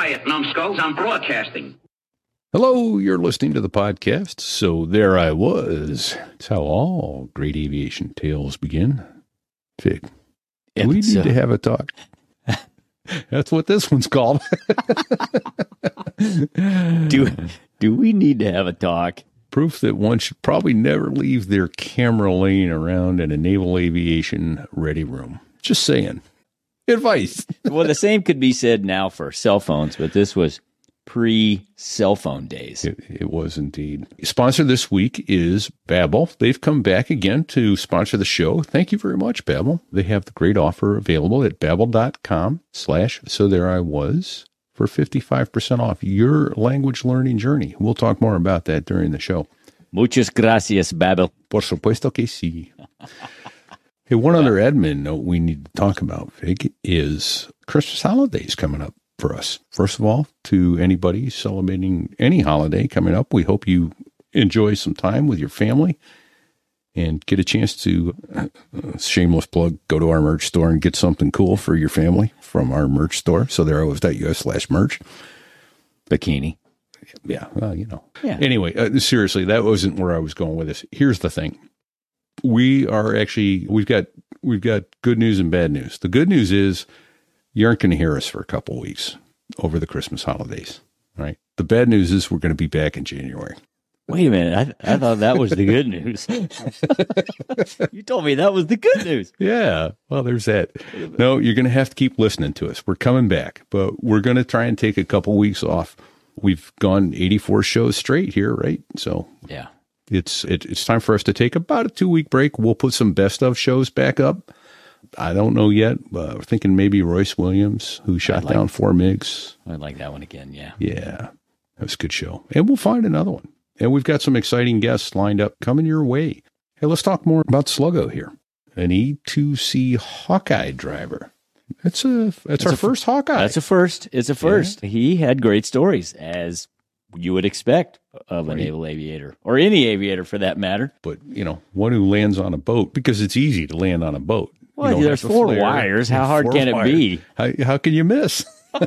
Quiet, numbskulls. I'm broadcasting. Hello, you're listening to the podcast. So there I was. It's how all great aviation tales begin. Fig, Yeah, we need so- to have a talk. That's what this one's called. do do we need to have a talk? Proof that one should probably never leave their camera laying around in a naval aviation ready room. Just saying. Advice. Well, the same could be said now for cell phones, but this was pre cell phone days. It, it was indeed. Sponsor this week is Babbel. They've come back again to sponsor the show. Thank you very much, Babbel. They have the great offer available at babbel.com slash so there I was for 55% off your language learning journey. We'll talk more about that during the show. Muchas gracias, Babbel. Por supuesto que sí. hey, one other admin note we need to talk about, Fig, is Christmas holidays coming up for us. First of all, to anybody celebrating any holiday coming up, we hope you enjoy some time with your family and get a chance to, uh, shameless plug, go to our merch store and get something cool for your family from our merch store. So there was that us slash merch. Bikini. Yeah, well, you know. Yeah. Anyway, uh, seriously, that wasn't where I was going with this. Here's the thing: we are actually we've got we've got good news and bad news. The good news is you aren't going to hear us for a couple of weeks over the Christmas holidays. Right. The bad news is we're going to be back in January. Wait a minute. I, I thought that was the good news. you told me that was the good news. Yeah. Well, there's that. No, you're going to have to keep listening to us. We're coming back, but we're going to try and take a couple weeks off. We've gone 84 shows straight here, right? So Yeah. It's it, it's time for us to take about a two week break. We'll put some best of shows back up. I don't know yet. Uh, we're thinking maybe Royce Williams, who shot like- down four MiGs. I like that one again. Yeah. Yeah, that was a good show. And we'll find another one. And we've got some exciting guests lined up coming your way. Hey, let's talk more about Sluggo here, an E2C Hawkeye driver. That's a that's, our a- first Hawkeye. That's a first. It's a first. He had great stories, as you would expect of a naval aviator or any aviator for that matter. but you know, one who lands on a boat because it's easy to land on a boat. You Well, there's four flare. wires. How hard Four can it be? How, how can you miss?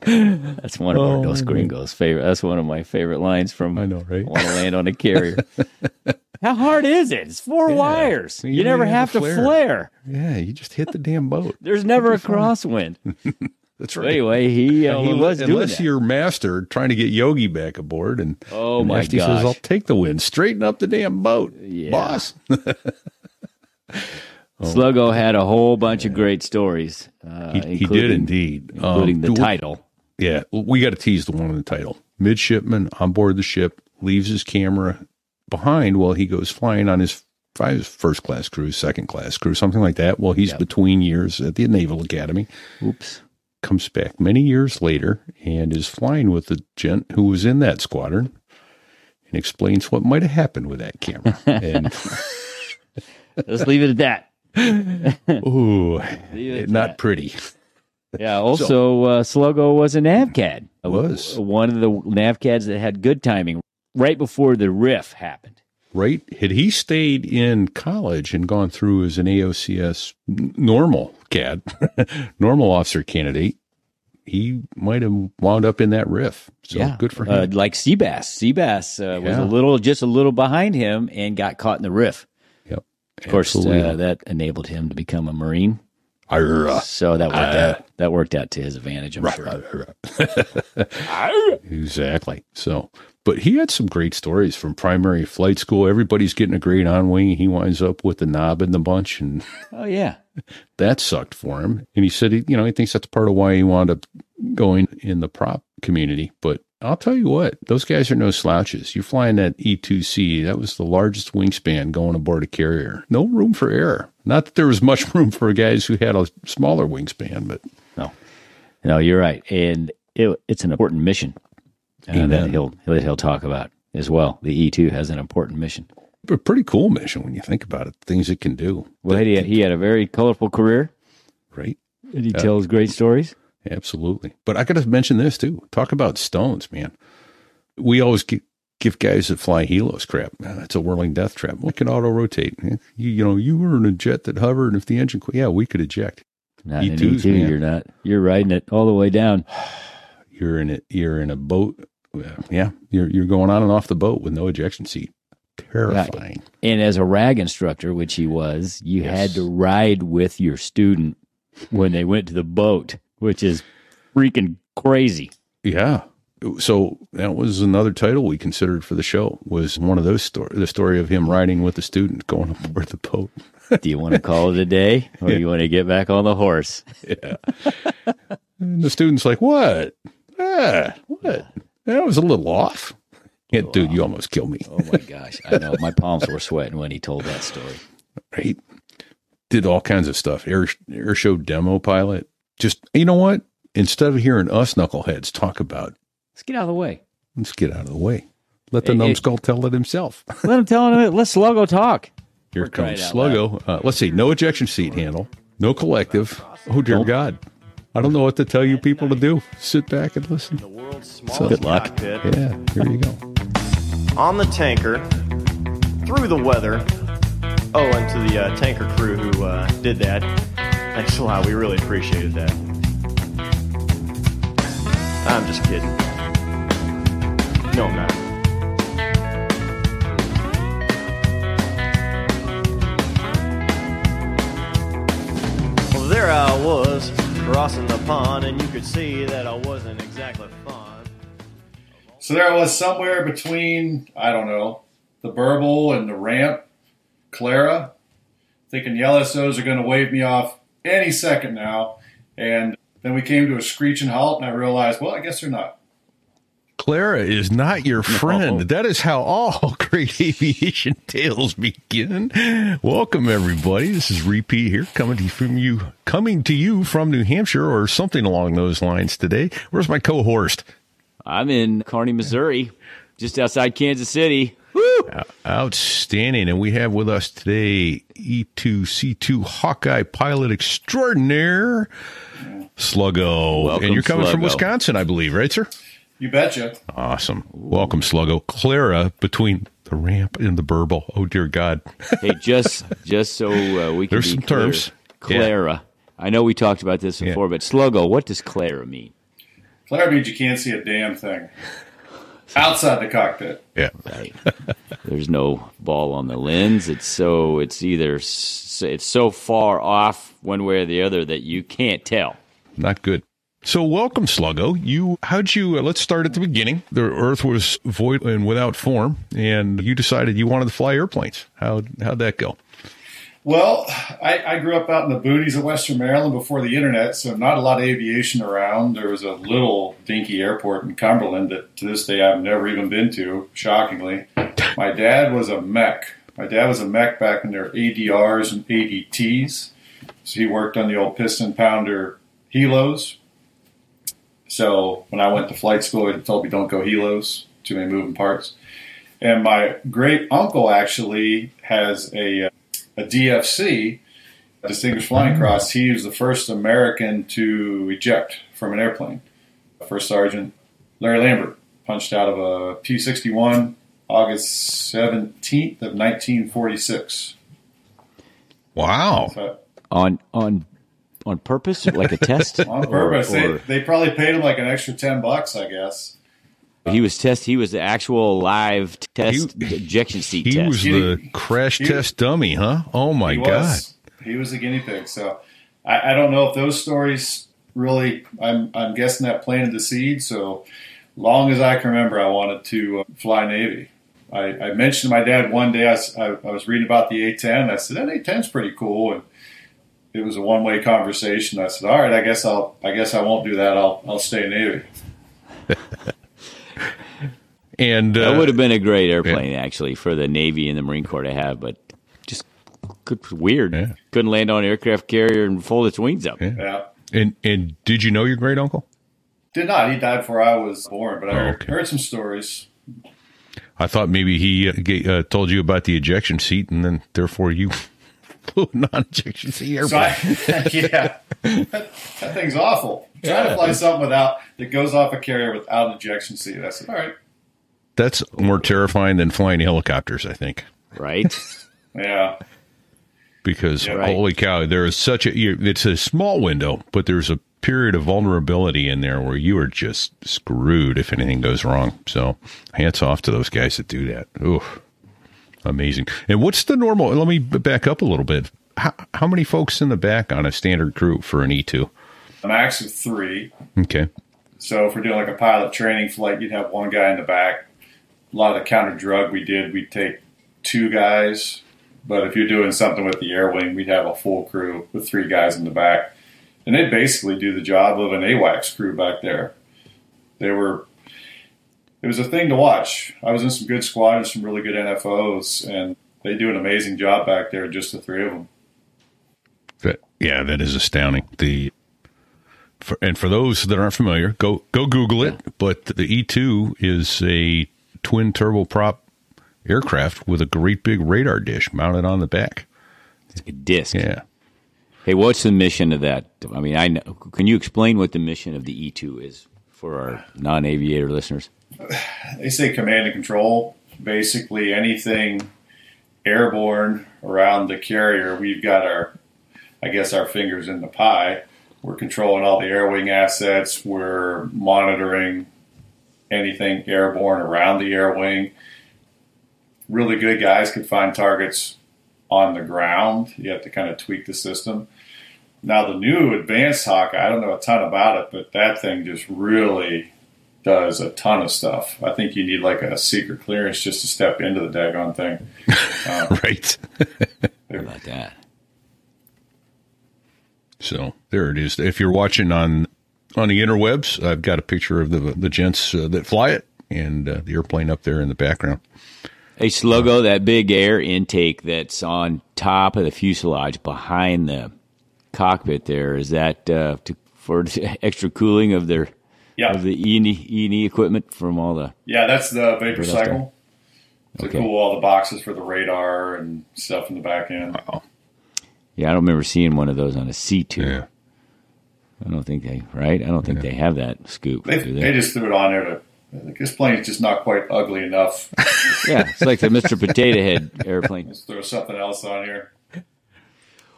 That's one of Oh, our Dos Gringos' favorite. That's one of my favorite lines from I know, right? Want to land on a carrier. How hard is it? It's four wires. You, You never have have to to flare. flare. Yeah, you just hit the damn boat. There's never a crosswind. That's right. anyway, he, uh, he was doing Unless that. you're master trying to get Yogi back aboard, and Oh, and my Nasty says, gosh. "I'll take the wind, straighten up the damn boat, Yeah. boss." Sluggo had a whole bunch of great stories. Uh, he, he did indeed, including Um, the do- title. Yeah, we got to tease the one in the title. Midshipman on board the ship leaves his camera behind while he goes flying on his first class cruise, second class cruise, something like that. While he's between years at the Naval Academy, Oops. Comes back many years later and is flying with the gent who was in that squadron and explains what might have happened with that camera. And Let's leave it at that. ooh, it not that. pretty. Yeah. Also, uh, Sluggo was a NavCad. Was. one of the NavCads that had good timing right before the riff happened. Right? Had he stayed in college and gone through as an AOCS normal CAD, normal officer candidate, he might have wound up in that riff. So good for Uh, him. like Seabass. Seabass uh, was a little, just a little behind him and got caught in the riff. yep. Of course, uh, that enabled him to become a Marine. So that worked Uh, out. That worked out to his advantage, I'm sure. exactly. So, but he had some great stories from primary flight school. Everybody's getting a great on wing. He winds up with the knob in the bunch, and Oh yeah, that sucked for him. And he said, he, you know, he thinks that's part of why he wound up going in the prop community. But I'll tell you what, those guys are no slouches. You're flying that E2C. That was the largest wingspan going aboard a carrier. No room for error. Not that there was much room for guys who had a smaller wingspan, but no, no, you're right, and it, it's an important mission uh, that he'll that he'll talk about as well. The E two has an important mission. a pretty cool mission when you think about it. Things it can do, Well, he, had, he had a very colorful career, right? and he tells great stories. Absolutely. But I got to mention this too. Talk about stones, man. We always gi- give guys that fly helos crap. "Ah, It's a whirling death trap. We can auto rotate. You, you know, you were in a jet that hovered, and if the engine, yeah, we could eject. Not E2s, E2, man. you're not. You're riding it all the way down. You're in it. You're in a boat. Well, Yeah, you're you're going on and off the boat with no ejection seat. Terrifying. And as a rag instructor, which he was, you Yes. had to ride with your student when they went to the boat, which is freaking crazy. Yeah. So that was another title we considered for the show. Was one of those story the story of him riding with the student going aboard the boat. Do you want to call it a day or do you want to get back on the horse? yeah. And the student's like, "What? Ah, what? That was a little off." Yeah, dude, you almost killed me. Oh my gosh. I know. My palms were sweating when he told that story. Right? Did all kinds of stuff. Air air show demo pilot. Just you know what? Instead of hearing us knuckleheads talk about, Let's get out of the way. let's get out of the way. Let the hey. numbskull tell it himself. Let him tell it. Let Sluggo talk. Here We're comes Sluggo. Uh, let's see. No ejection seat handle. No collective. Oh dear God. I don't know what to tell you people to do. Sit back and listen. So- Good luck. cockpit, Yeah, here you go. on the tanker, through the weather. Oh, and to the uh, tanker crew who uh, did that. Thanks a lot. We really appreciated that. I'm just kidding. No, I'm not. Well, there I was, crossing the pond, and you could see that I wasn't exactly fond. So there I was somewhere between, I don't know, the burble and the ramp, Clara, thinking the LSOs are going to wave me off any second now. And then we came to a screeching halt, and I realized, well, I guess they're not. Clara is not your friend. That is how all great aviation tales begin. Welcome everybody. This is Repeat here, coming to you from you, coming to you from New Hampshire or something along those lines today. Where's my co-host? I'm in Kearney, Missouri, just outside Kansas City. Outstanding. And we have with us today E E2C2 Hawkeye pilot extraordinaire, Sluggo. Welcome, and you're coming from Wisconsin, I believe, right, sir? You betcha. Awesome. Welcome, Sluggo. Clara between the ramp and the burble. Oh, dear God. Hey, just just so uh, we can There's be some clear, terms. Clara. I know we talked about this Yeah. before, but Sluggo, what does Clara mean? Clara means you can't see a damn thing outside the cockpit. yeah. Right. There's no ball on the lens. It's so it's either it's so far off one way or the other that you can't tell. Not good. So, welcome, Sluggo. You, how'd you? Uh, let's start at the beginning. The Earth was void and without form, and you decided you wanted to fly airplanes. How how'd that go? Well, I, I grew up out in the boonies of Western Maryland before the internet, so not a lot of aviation around. There was a little dinky airport in Cumberland that to this day I've never even been to, shockingly. My dad was a mech. My dad was a mech back in their ADRs and ADTs. So he worked on the old piston pounder helos. So when I went to flight school, he told me don't go helos, too many moving parts. And my great uncle actually has a uh, a DFC, a Distinguished Flying Cross. He was the first American to eject from an airplane. First Sergeant Larry Lambert punched out of a P 61 August 17th of 1946. Wow. So, On on on purpose, like a test. on purpose. Or- or- they, they probably paid him like an extra 10 bucks, I guess. he was test. He was the actual live test He- ejection seat He test. was the crash He- test dummy, huh? Oh my he God. was. He was a guinea pig. So I, I don't know if those stories really. I'm I'm guessing that planted the seed. So long as I can remember, I wanted to uh, fly Navy. I, I mentioned to my dad one day. I was reading about the A10. I said that A10's pretty cool, and it was a one way conversation. I said, all right, I guess I'll I guess I won't do that. I'll I'll stay Navy. And uh, That would have been a great airplane, actually, for the Navy and the Marine Corps to have, but just good, weird. Yeah. Couldn't land on an aircraft carrier and fold its wings up. Yeah. Yeah. and and did you know your great uncle? Did not. He died before I was born, but I Oh, heard, okay. heard some stories. I thought maybe he uh, uh, told you about the ejection seat, and then therefore you flew a non-ejection seat So airplane. I, yeah, that, that thing's awful. Trying to fly something without that goes off a carrier without an ejection seat. I said, all right, That's more terrifying than flying helicopters, I think. Right? yeah. because Yeah. Right. holy cow, there is such a it's a small window, but there's a period of vulnerability in there where you are just screwed if anything goes wrong. So, hats off to those guys that do that. Oof. Amazing. And what's the normal? Let me back up a little bit. How, how many folks in the back on a standard crew for an E E2? A max of three. Okay. So if we're doing like a pilot training flight, you'd have one guy in the back. A lot of the counter drug we did, we'd take two guys. But if you're doing something with the air wing, we'd have a full crew with three guys in the back. And they'd basically do the job of an AWACS crew back there. They were, it was a thing to watch. I was in some good squadrons, some really good NFOs, and they do an amazing job back there, just the three of them. That, yeah, that is astounding. The for, and for those that aren't familiar, go go Google it. But the E two is a twin turboprop aircraft with a great big radar dish mounted on the back. It's like a disc. Yeah, Hey, what's the mission of that? I mean, I know, can you explain what the mission of the E2 is for our non-aviator listeners? They say command and control. Basically, anything airborne around the carrier, we've got our, I guess, our fingers in the pie. We're controlling all the air wing assets. We're monitoring anything airborne around the air wing. Really good guys could find targets on the ground. You have to kind of tweak the system. Now, the new advanced Hawk, I don't know a ton about it, but that thing just really does a ton of stuff. I think you need like a secret clearance just to step into the daggone thing. right. How about that? So there it is. If you're watching on on the interwebs, I've got a picture of the the gents uh, that fly it and uh, the airplane up there in the background. Hey, Sluggo, that big air intake that's on top of the fuselage behind the cockpit there, is that uh, to, for extra cooling of their Yeah, of the E and E and equipment from all the yeah, that's the vapor Right up there. cycle to Okay. cool all the boxes for the radar and stuff in the back end. Yeah, I don't remember seeing one of those on a C two. Yeah. I don't think they right. I don't think they have that scoop. They, they they? just threw it on there to. like, This plane's just not quite ugly enough. yeah, it's like the Mr. Potato Head airplane. Let's throw something else on here.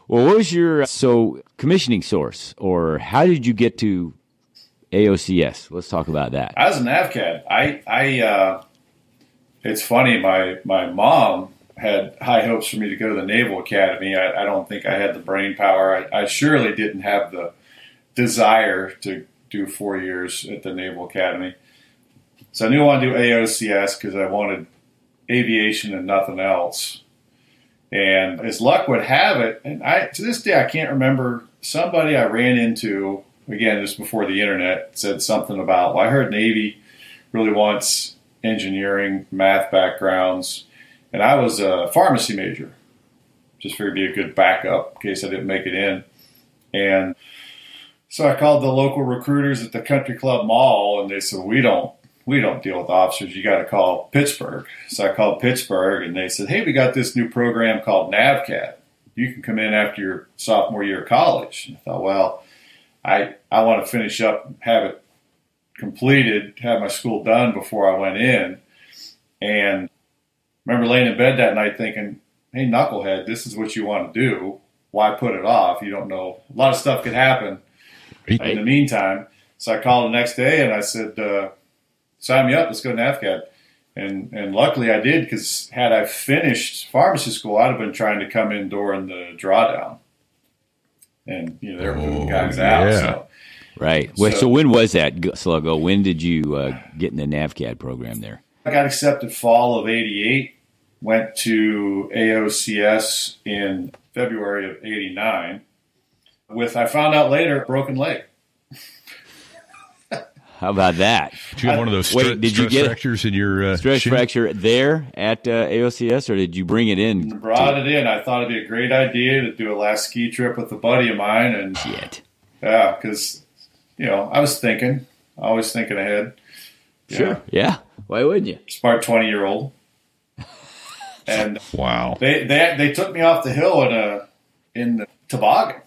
Well, what was your so commissioning source, or how did you get to AOCS? Let's talk about that. I was an AVCAD. I, I, uh, it's funny. My my mom had high hopes for me to go to the Naval Academy. I, I don't think I had the brain power. I, I surely didn't have the desire to do four years at the Naval Academy. So I knew I wanted to do AOCS because I wanted aviation and nothing else. And as luck would have it, and I to this day I can't remember somebody I ran into again just before the internet said something about well I heard Navy really wants engineering, math backgrounds, and I was a pharmacy major. Just figured it'd be a good backup in case I didn't make it in. And so I called the local recruiters at the country club mall and they said, We don't we don't deal with officers. You got to call Pittsburgh. So I called Pittsburgh and they said, Hey, we got this new program called NAVCAD. You can come in after your sophomore year of college. And I thought, well, I, I want to finish up, have it completed, have my school done before I went in. And remember laying in bed that night thinking, Hey, knucklehead, this is what you want to do. Why put it off? You don't know. A lot of stuff could happen in the meantime. So I called the next day and I said, uh, sign me up. Let's go to NAVCAD. And, and luckily I did because had I finished pharmacy school, I'd have been trying to come in during the drawdown. And, you know, they were moving Oh, guys out. yeah. So Right. Well, so, So- when was that, G- Sluggo? When did you uh, get in the NAVCAD program there? I got accepted fall of 88, went to AOCS in February of 89 with, I found out later, broken leg. How about that? Do you have one of those Wait, stre- did you get- fractures in your uh, Stress shin? fracture there at uh, AOCS, or did you bring it in? Brought it in. I thought it'd be a great idea to do a last ski trip with a buddy of mine. And Shit. yeah, because, you know, I was thinking, always thinking ahead. Sure. Yeah. Why wouldn't you? Smart 20 year old. And Wow. they, they they took me off the hill in a in the toboggan.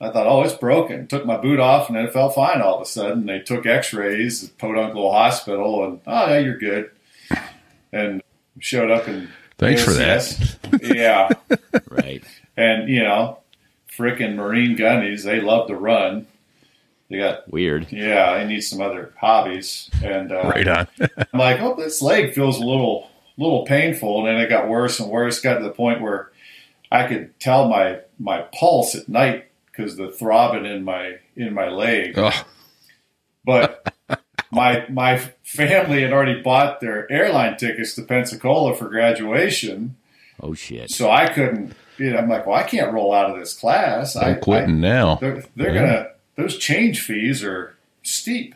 I thought, oh, it's broken. Took my boot off, and then it felt fine all of a sudden. They took X-rays at Podunk Hospital, and oh yeah, you're good. And showed up and Thanks for that. yeah, Right. and you know, frickin' Marine gunnies, they love to run. They got Weird. yeah, I need some other hobbies, and uh, Right on. I'm like, oh, this leg feels a little, little painful, and then it got worse and worse. Got to the point where I could tell my my pulse at night because the throbbing in my in my leg. oh, But my my family had already bought their airline tickets to Pensacola for graduation, Oh shit. so I couldn't. You know, I'm like, well, I can't roll out of this class. I, I'm quitting now. They're they're Yeah. gonna those change fees are steep.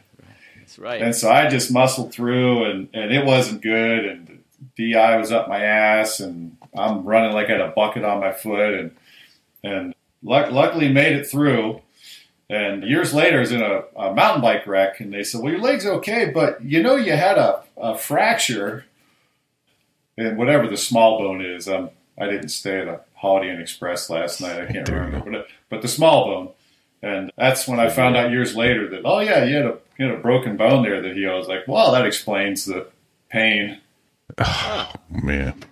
That's right. And so I just muscled through, and, and it wasn't good. And DI was up my ass, and I'm running like I had a bucket on my foot, and and luck, luckily made it through. And years later, I was in a, a mountain bike wreck, and they said, "Well, your leg's okay, but you know you had a, a fracture, and whatever the small bone is. Um, I didn't stay at a Holiday Inn Express last night. I can't remember, but, but the small bone." And that's when I found out years later that, oh yeah, you had a you had a broken bone there that he. I was like, well, that explains the pain. Oh Man,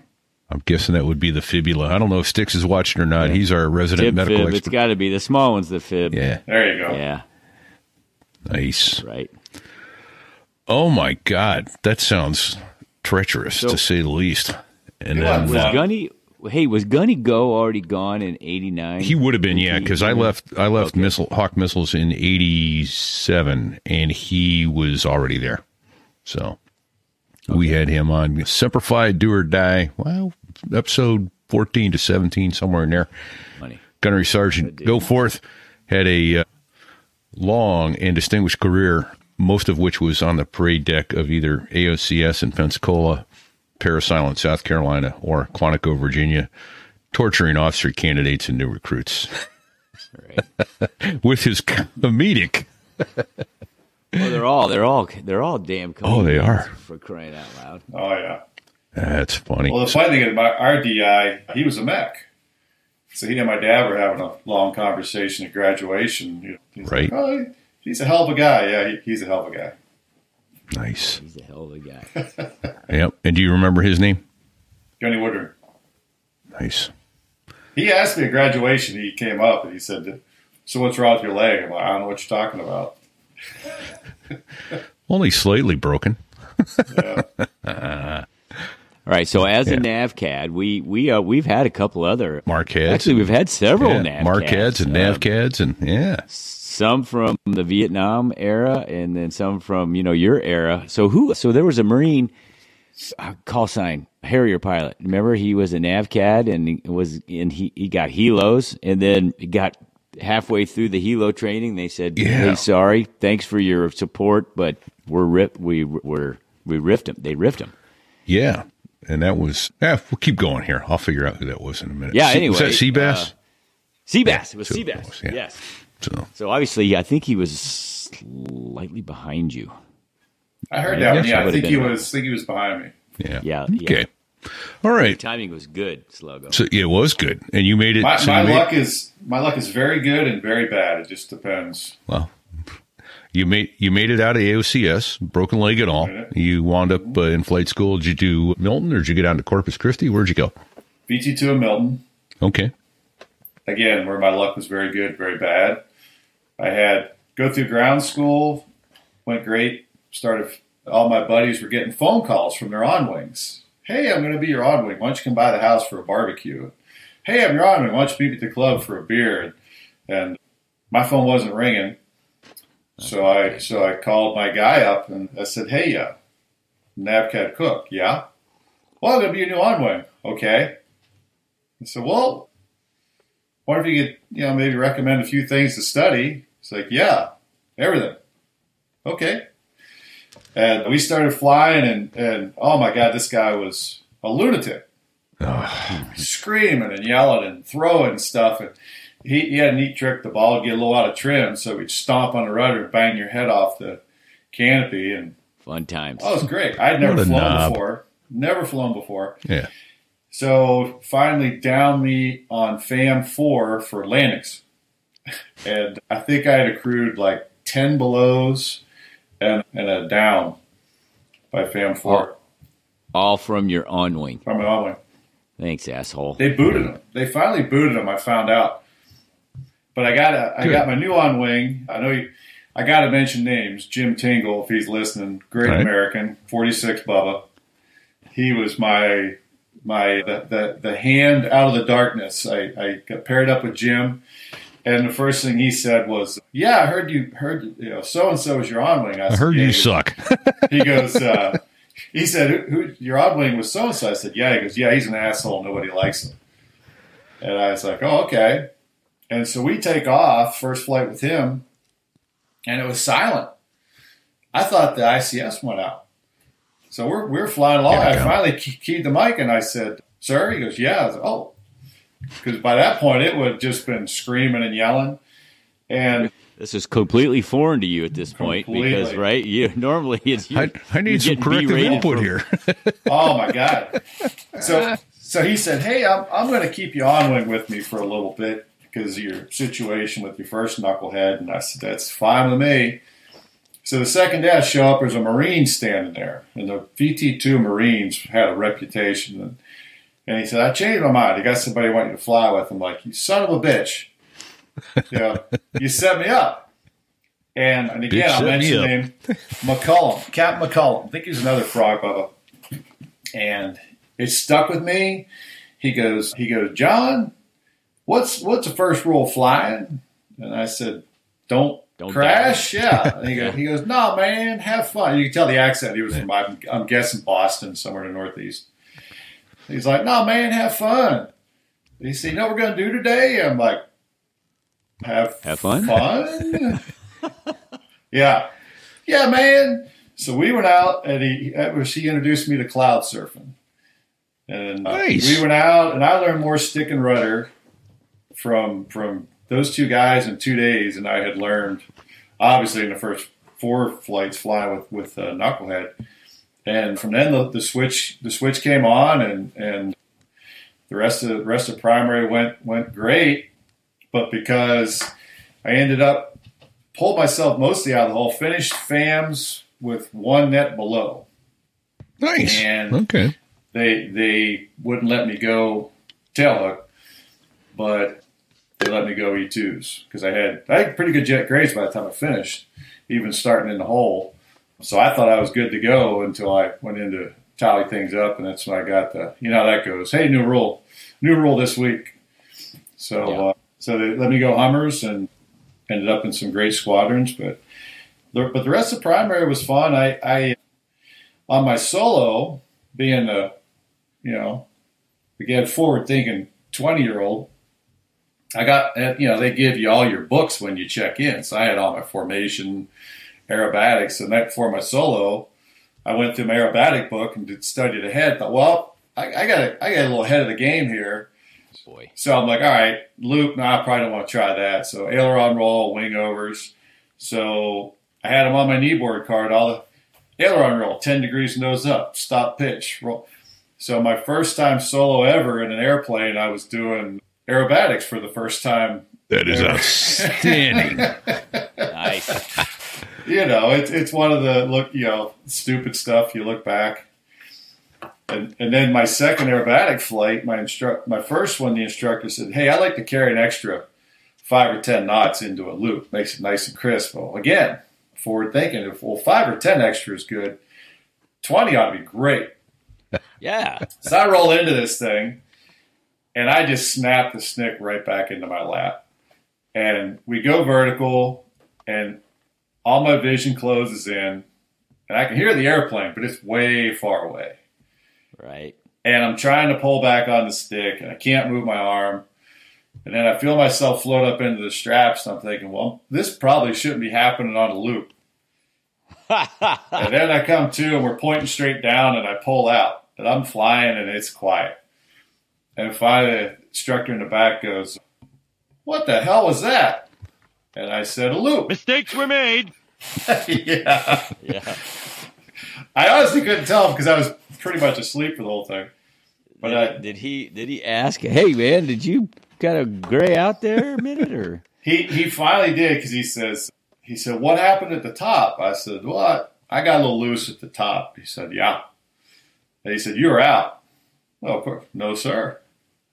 I'm guessing that would be the fibula. I don't know if Sticks is watching or not. He's our resident Tib medical fib. It's expert. got to be the small one's the fib. yeah, There you go. Yeah. nice. Right. Oh my God, that sounds treacherous So- to say the least. And then was. Was Yeah. Gunny? Hey, was Gunny Go already gone in '89? he would have been, yeah, because I left. I left missile Hawk missiles in '87, and he was already there. So we had him on Semperfi Do or Die. Well, episode 14 to 17, somewhere in there. Money. Gunnery Sergeant Goforth had a uh, long and distinguished career, most of which was on the parade deck of either AOCS in Pensacola, Parris Island, South Carolina, or Quantico, Virginia, torturing officer candidates and new recruits Right. with his comedic. Well, they're all they're all they're all damn. Oh, they are. for crying out loud. Oh yeah. That's funny. Well, the funny thing about my our DI, he was a mech. So he and my dad were having a long conversation at graduation. He's Right. like, oh, he's a hell of a guy. Yeah, he, he's a hell of a guy. nice. He's a hell of a guy. Yep. And do you remember his name? Johnny Woodard. Nice. He asked me at graduation. He came up and he said, "So what's wrong with your leg?" I'm like, "I don't know what you're talking about." Only slightly broken. Yeah. All right. So as Yeah. a NavCad, we we uh, we've had a couple other. MarCads. Actually, we've had several yeah, NavCads. MarCads and Uh, Navcads and yeah. some from the Vietnam era, and then some from you know your era. So who? So there was a Marine uh, call sign Harrier pilot. Remember, he was a NavCad, and he was and he he got helos, and then he got halfway through the helo training. They said, Yeah. "Hey, sorry, thanks for your support, but we're rip we we're we riffed him. They riffed him." Yeah. And that was, yeah, we'll keep going here. I'll figure out who that was in a minute. Yeah, Se- anyway, Was that Seabass? uh, Seabass. It was so it Seabass. was, yeah. Yes. so, So obviously, I think he was slightly behind you. I heard Yeah, that. one. Yeah, I I think he been. was. Think he was behind me. yeah. Yeah, Okay. yeah. All right. Timing was good, Sluggo. So it was good. And you made it. My, so my made, luck is my luck is very good and very bad. It just depends. Well, you made you made it out of AOCS, broken leg and all. You wound up uh, in flight school. Did you do Milton or did you get down to Corpus Christi? Where'd you go? VT two in Milton. Okay. again, where my luck was very good, very bad. I had go through ground school, went great. Started all my buddies were getting phone calls from their on wings. Hey, I'm going to be your on wing. Why don't you come by the house for a barbecue? Hey, I'm your on wing. Why don't you meet me at the club for a beer? And my phone wasn't ringing, so I so I called my guy up and I said, Hey, uh, Navcad Cook, yeah. Well, I'm going to be your new on wing. Okay. I said, Well, wonder if you could, you know, maybe recommend a few things to study. It's like, yeah, everything. Okay. And we started flying, and, and oh my God, this guy was a lunatic, screaming and yelling and throwing stuff. And he, he had a neat trick. The ball would get a little out of trim, so we'd stomp on the rudder and bang your head off the canopy. And Fun times. oh, it was great. I'd never flown knob. before. Never flown before. Yeah. So finally down me on FAM four for landings. And I think I had accrued like ten belows and, and a down by FAM four All from your on wing. from an on wing. Thanks, asshole. They booted him. They finally booted him. I found out. But I got a, I Good. got my new on wing. I know you, I got to mention names. Jim Tingle, if he's listening, great Right. American, forty six Bubba. He was my my the, the the hand out of the darkness. I, I got paired up with Jim, and the first thing he said was, "Yeah, I heard you heard you know so and so is your on wing." I heard "Yeah." you suck. he goes, uh, he said, who, who, your wing was so and so. I said, yeah. He goes, yeah, he's an asshole. Nobody likes him. And I was like, oh, okay. And so we take off, first flight with him, and it was silent. I thought the ICS went out. So we're, we're flying along. Yeah, I yeah. finally keyed the mic and I said, sir? He goes, yeah. I like, oh. Because by that point, it would have just been screaming and yelling. And This is completely foreign to you at this point Completely. because, right? You normally it's you. I, I need some corrective input here. Oh my god! So so he said, "Hey, I'm I'm going to keep you on wing with me for a little bit because of your situation with your first knucklehead." And I said, "That's fine with me." So the second day I show up, there's a Marine standing there, and the VT2 Marines had a reputation. And, and he said, "I changed my mind. I got somebody I want you to fly with." I'm like, "You son of a bitch! You know, you set me up." And, and again, Bitch, I'll set me him, McCullum, Captain McCullum. I think he's another frog bubba and it stuck with me. He goes, he goes, John, what's what's the first rule of flying? And I said, don't, Don't crash. Yeah. And he goes, he goes, no, man, have fun. You can tell the accent. He was from, I'm, I'm guessing Boston, somewhere in the Northeast. He's like, no, man, have fun. He said, you know what we're going to do today? I'm like, have, Have fun? fun? yeah. Yeah, man. So we went out and he, he introduced me to cloud surfing. And uh, Nice. we went out and I learned more stick and rudder from from those two guys in two days And I had learned obviously in the first four flights flying with with uh, knucklehead. And from then the, the switch the switch came on and and the rest of the rest of primary went went great, but because I ended up pulled myself mostly out of the hole, finished FAMs with one net below. Nice. And- okay. They they wouldn't let me go tailhook, but they let me go E2s because I had I had pretty good jet grades by the time I finished, even starting in the hole. So I thought I was good to go until I went in to tally things up, and that's when I got the you know how that goes. Hey, new rule, new rule this week. So Yeah. uh, so they let me go Hummers and ended up in some great squadrons, but the, but the rest of primary was fun. I, I on my solo being a you know again forward thinking twenty year old. I got you know they give you all your books when you check in, so I had all my formation aerobatics, and that for my solo, I went through my aerobatic book and did studied ahead. Thought, well, I, I got I got a little ahead of the game here. Boy. So I'm like, all right, loop. No, I probably don't want to try that. So aileron roll, wing overs. So I had them on my kneeboard card. All the aileron roll, ten degrees nose up, stop pitch, roll. So my first time solo ever in an airplane, I was doing aerobatics for the first time. That is There. outstanding. Nice. You know, it's it's one of the look, you know, stupid stuff. You look back. And, and then my second aerobatic flight, my instru- my first one, the instructor said, "Hey, I like to carry an extra five or ten knots into a loop, makes it nice and crisp." Well, again, forward thinking, if well, five or ten extra is good, twenty ought to be great. Yeah. So I roll into this thing, and I just snap the snick right back into my lap, and we go vertical, and all my vision closes in, and I can hear the airplane, but it's way far away Right. and I'm trying to pull back on the stick, and I can't move my arm. And then I feel myself float up into the straps, and I'm thinking, well, this probably shouldn't be happening on a loop. and then I come to, and we're pointing straight down, and I pull out, and I'm flying, and it's quiet. And finally, the instructor in the back goes, "What the hell was that?" And I said, "A loop." Mistakes were made. yeah. yeah. I honestly couldn't tell because I was pretty much asleep for the whole thing. But I, did he did he ask? Hey man, did you got a gray out there a minute or? He he finally did because he says he said what happened at the top. I said what I got a little loose at the top. He said yeah. And he said you're out. Oh, of course. No, sir.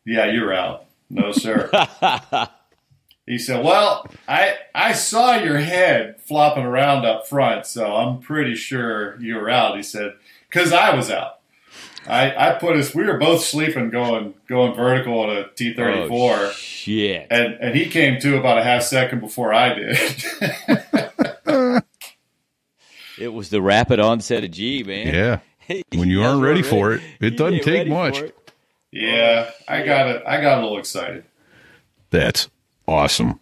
Yeah, you're out. No, sir. he said, Well, I I saw your head flopping around up front, so I'm pretty sure you were out. He said, Because I was out. I, I put us we were both sleeping going going vertical on a T thirty four. Oh, shit. And and he came to about a half second before I did. It was the rapid onset of G, man. Yeah. When you aren't ready for it, it doesn't take much. yeah, I got it. I got a little excited. That's awesome.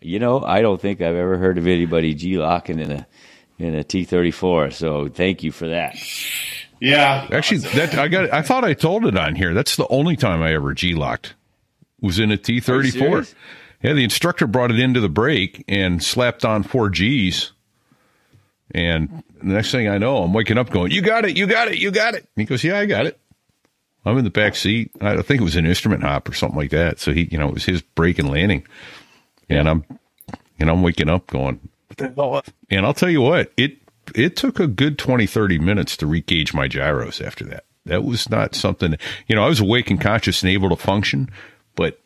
You know, I don't think I've ever heard of anybody G locking in a in a T thirty four. So thank you for that. Yeah. Actually, that I got. I thought I told it on here. That's the only time I ever G locked. Was in a T thirty four. Yeah, the instructor brought it into the break and slapped on four Gs. And the next thing I know, I'm waking up going, "You got it, you got it, you got it." And he goes, "Yeah, I got it." I'm in the back seat. I think it was an instrument hop or something like that. So he, you know, it was his break and landing. And I'm, and I'm waking up going, "What the hell?" And I'll tell you what, it it took a good 20, 30 minutes to regauge my gyros after that. That was not something, you know, I was awake and conscious and able to function, but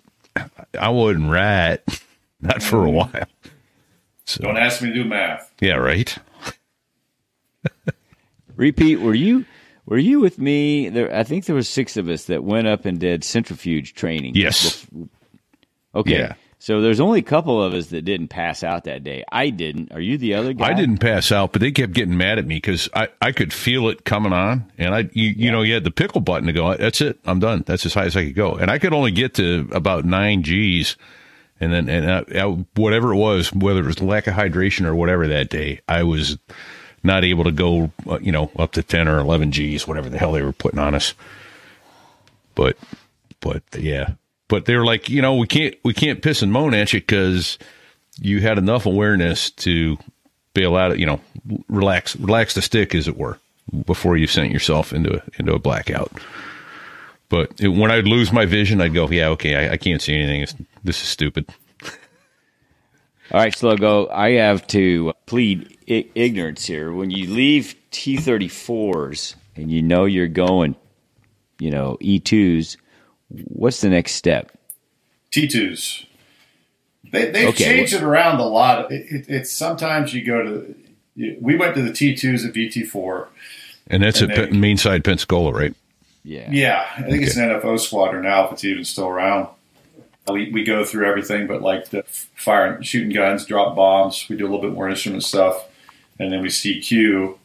I wasn't right, not for a mm-hmm. while. So, Don't ask me to do math. yeah, right. Repeat. Were you were you with me? There, I think there was six of us that went up and did centrifuge training. Yes. Okay. Yeah. So there's only a couple of us that didn't pass out that day. I didn't. Are you the other guy? I didn't pass out, but they kept getting mad at me because I, I could feel it coming on, and I you, you know you had the pickle button to go. That's it. I'm done. That's as high as I could go, and I could only get to about nine G's, and then and I, I, whatever it was, whether it was lack of hydration or whatever that day, I was not able to go, uh, you know, up to ten or eleven G's, whatever the hell they were putting on us. But but yeah, but they were like, you know, we can't we can't piss and moan at you because you had enough awareness to bail out, you know, relax relax the stick, as it were, before you sent yourself into a, into a blackout. But it, when I'd lose my vision, I'd go, yeah, okay, I, I can't see anything. It's, this is stupid. All right, Sluggo, I have to plead I- ignorance here. When you leave T34s and you know you're going, you know, E2s, what's the next step? T2s. They, they've Okay, changed it around a lot. It, it, it's sometimes you go to. you- We went to the T2s at VT4. And that's And at they- Pe- main side Pensacola, right? Yeah. Yeah, I think it's an NFO squadron now, if it's even still around. We, we go through everything, but like the firing, shooting guns, drop bombs. We do a little bit more instrument stuff, and then we CQ,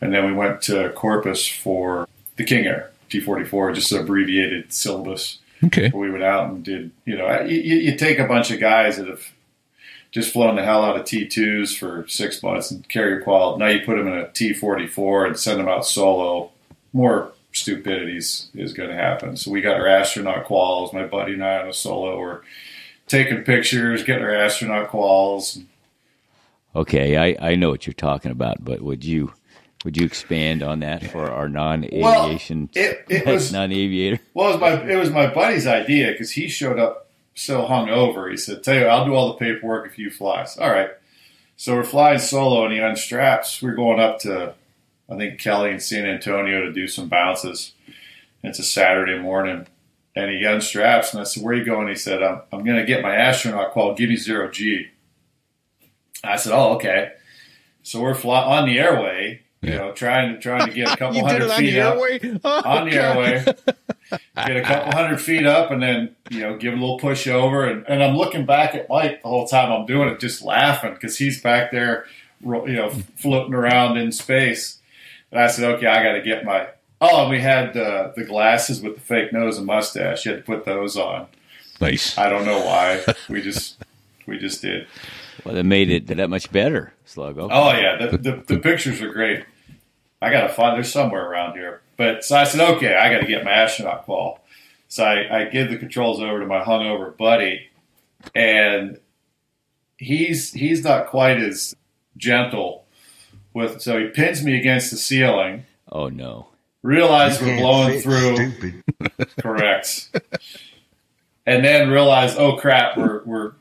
and then we went to Corpus for the King Air T44, just an abbreviated syllabus. Okay. we went out and did, you know, you, you take a bunch of guys that have just flown the hell out of T2s for six months and carrier qual. Now you put them in a T44 and send them out solo. More stupidities is going to happen. So we got our astronaut quals. My buddy and I on a solo were taking pictures, getting our astronaut quals. Okay, I, I know what you're talking about, but would you would you expand on that for our non-aviation it, it was non-aviator? Well, it was my it was my buddy's idea because he showed up so hungover. He said, "Tell you, I'll do all the paperwork if you fly." So, all right. So we're flying solo, and he unstraps. We're going up to, I think Kelly and San Antonio to do some bounces. It's a Saturday morning, and he unstraps, and I said, "Where are you going?" He said, "I'm I'm going to get my astronaut qual. Give me zero G." I said, "Oh, okay." So we're fly- on the airway, you Yeah. know, trying to trying to get a couple hundred on feet the up airway? Oh, on the God. airway, get a couple hundred feet up, and then you know give a little push over. And, and I'm looking back at Mike the whole time I'm doing it, just laughing because he's back there, you know, floating around in space. And I said, okay, I got to get my. Oh, and we had uh, the glasses with the fake nose and mustache. You had to put those on. Nice. I don't know why. we just we just did. Well, that made it that much better, Sluggo. Oh yeah, the, the, the pictures are great. I gotta find they're somewhere around here. But so I said, okay, I got to get my astronaut call. So I, I give the controls over to my hungover buddy, and he's he's not quite as gentle with. So he pins me against the ceiling. Oh no. Realize we're blowing through. Stupid. Correct. and then realize, oh crap, we're we're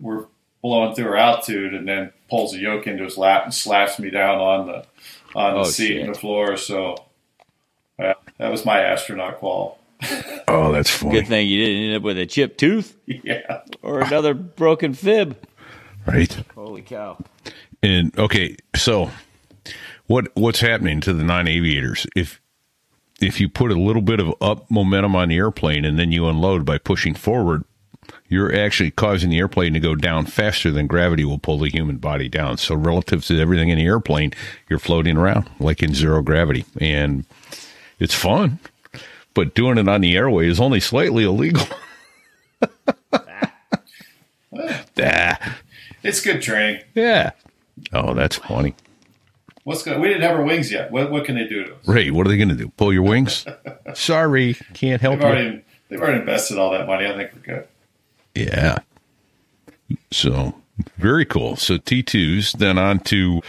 we're blowing through her altitude, and then pulls a yoke into his lap and slaps me down on the on the Oh, seat shit. and the floor. So uh, that was my astronaut qual. Oh, that's funny. Good thing you didn't end up with a chipped tooth Yeah. or another broken fib. Right. Holy cow! And okay, so what what's happening to the nine aviators if if you put a little bit of up momentum on the airplane and then you unload by pushing forward, you're actually causing the airplane to go down faster than gravity will pull the human body down. So relative to everything in the airplane, you're floating around like in zero gravity and it's fun. But doing it on the airway is only slightly illegal. ah, It's good training. yeah. Oh, that's funny. What's good? We didn't have our wings yet. What, what can they do to us? Ray, what are they going to do? Pull your wings? Sorry, can't help They've you. already, they've already invested all that money. I think we're good. Yeah. So very cool. So T twos, then on to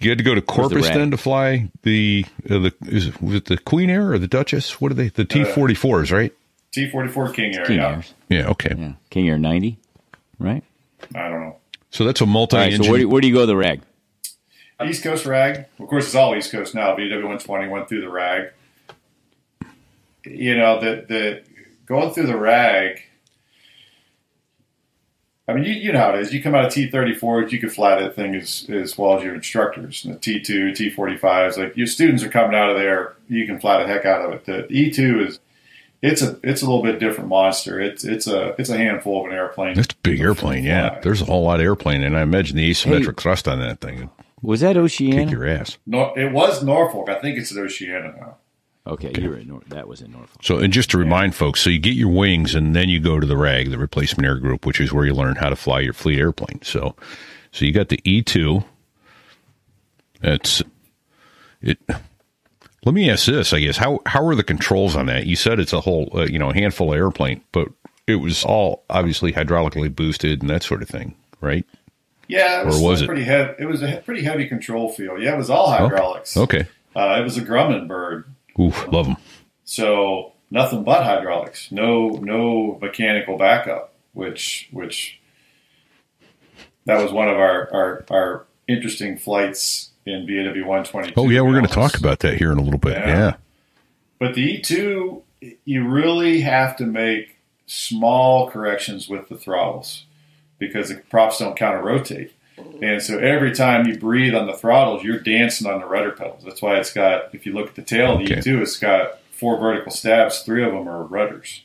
you had to go to Corpus rag? then to fly the uh, the is it, was it the Queen Air or the Duchess? What are they? The T forty fours, right? T forty four King Air. King yeah. Airs. Yeah. Okay. Yeah, King Air ninety, right? I don't know. So that's a multi right. So where do, where do you go? The rag. East Coast rag. Of course, it's all East Coast now. VW one twenty went through the rag. You know the the going through the rag. I mean, you, you know how it is. You come out of T thirty fours, you can fly that thing as as well as your instructors. And the T two, T forty fives, like your students are coming out of there, you can fly the heck out of it. The E two is. It's a it's a little bit different monster. It's it's a it's a handful of an airplane. It's a big airplane. Yeah. There's a whole lot of airplane, and I imagine the asymmetric thrust on that thing Was that kick your ass. Nor, it was Norfolk. I think it's at Oceana now. Okay, you were in Nor- that was in Norfolk. So, and just to remind folks, so you get your wings and then you go to the RAG, the replacement air group, which is where you learn how to fly your fleet airplane. So, so you got the E2. That's it. Let me ask this, I guess. How, how are the controls on that? You said it's a whole, uh, you know, handful of airplane, but it was all obviously hydraulically boosted and that sort of thing, right? Yeah, it was, Or was it? pretty heavy. It was a pretty heavy control field. Yeah, it was all hydraulics. Okay. Uh, it was a Grumman bird, Oof, love them. so nothing but hydraulics. No, no mechanical backup. Which, which, that was one of our our, our interesting flights in twenty two. Oh, yeah, we're going to talk about that here in a little bit. Yeah. yeah. But the E two, you really have to make small corrections with the throttles because the props don't counter rotate. And so every time you breathe on the throttles, you're dancing on the rudder pedals. That's why it's got, if you look at the tail of the Okay. E2, it's got four vertical stabs, three of them are rudders.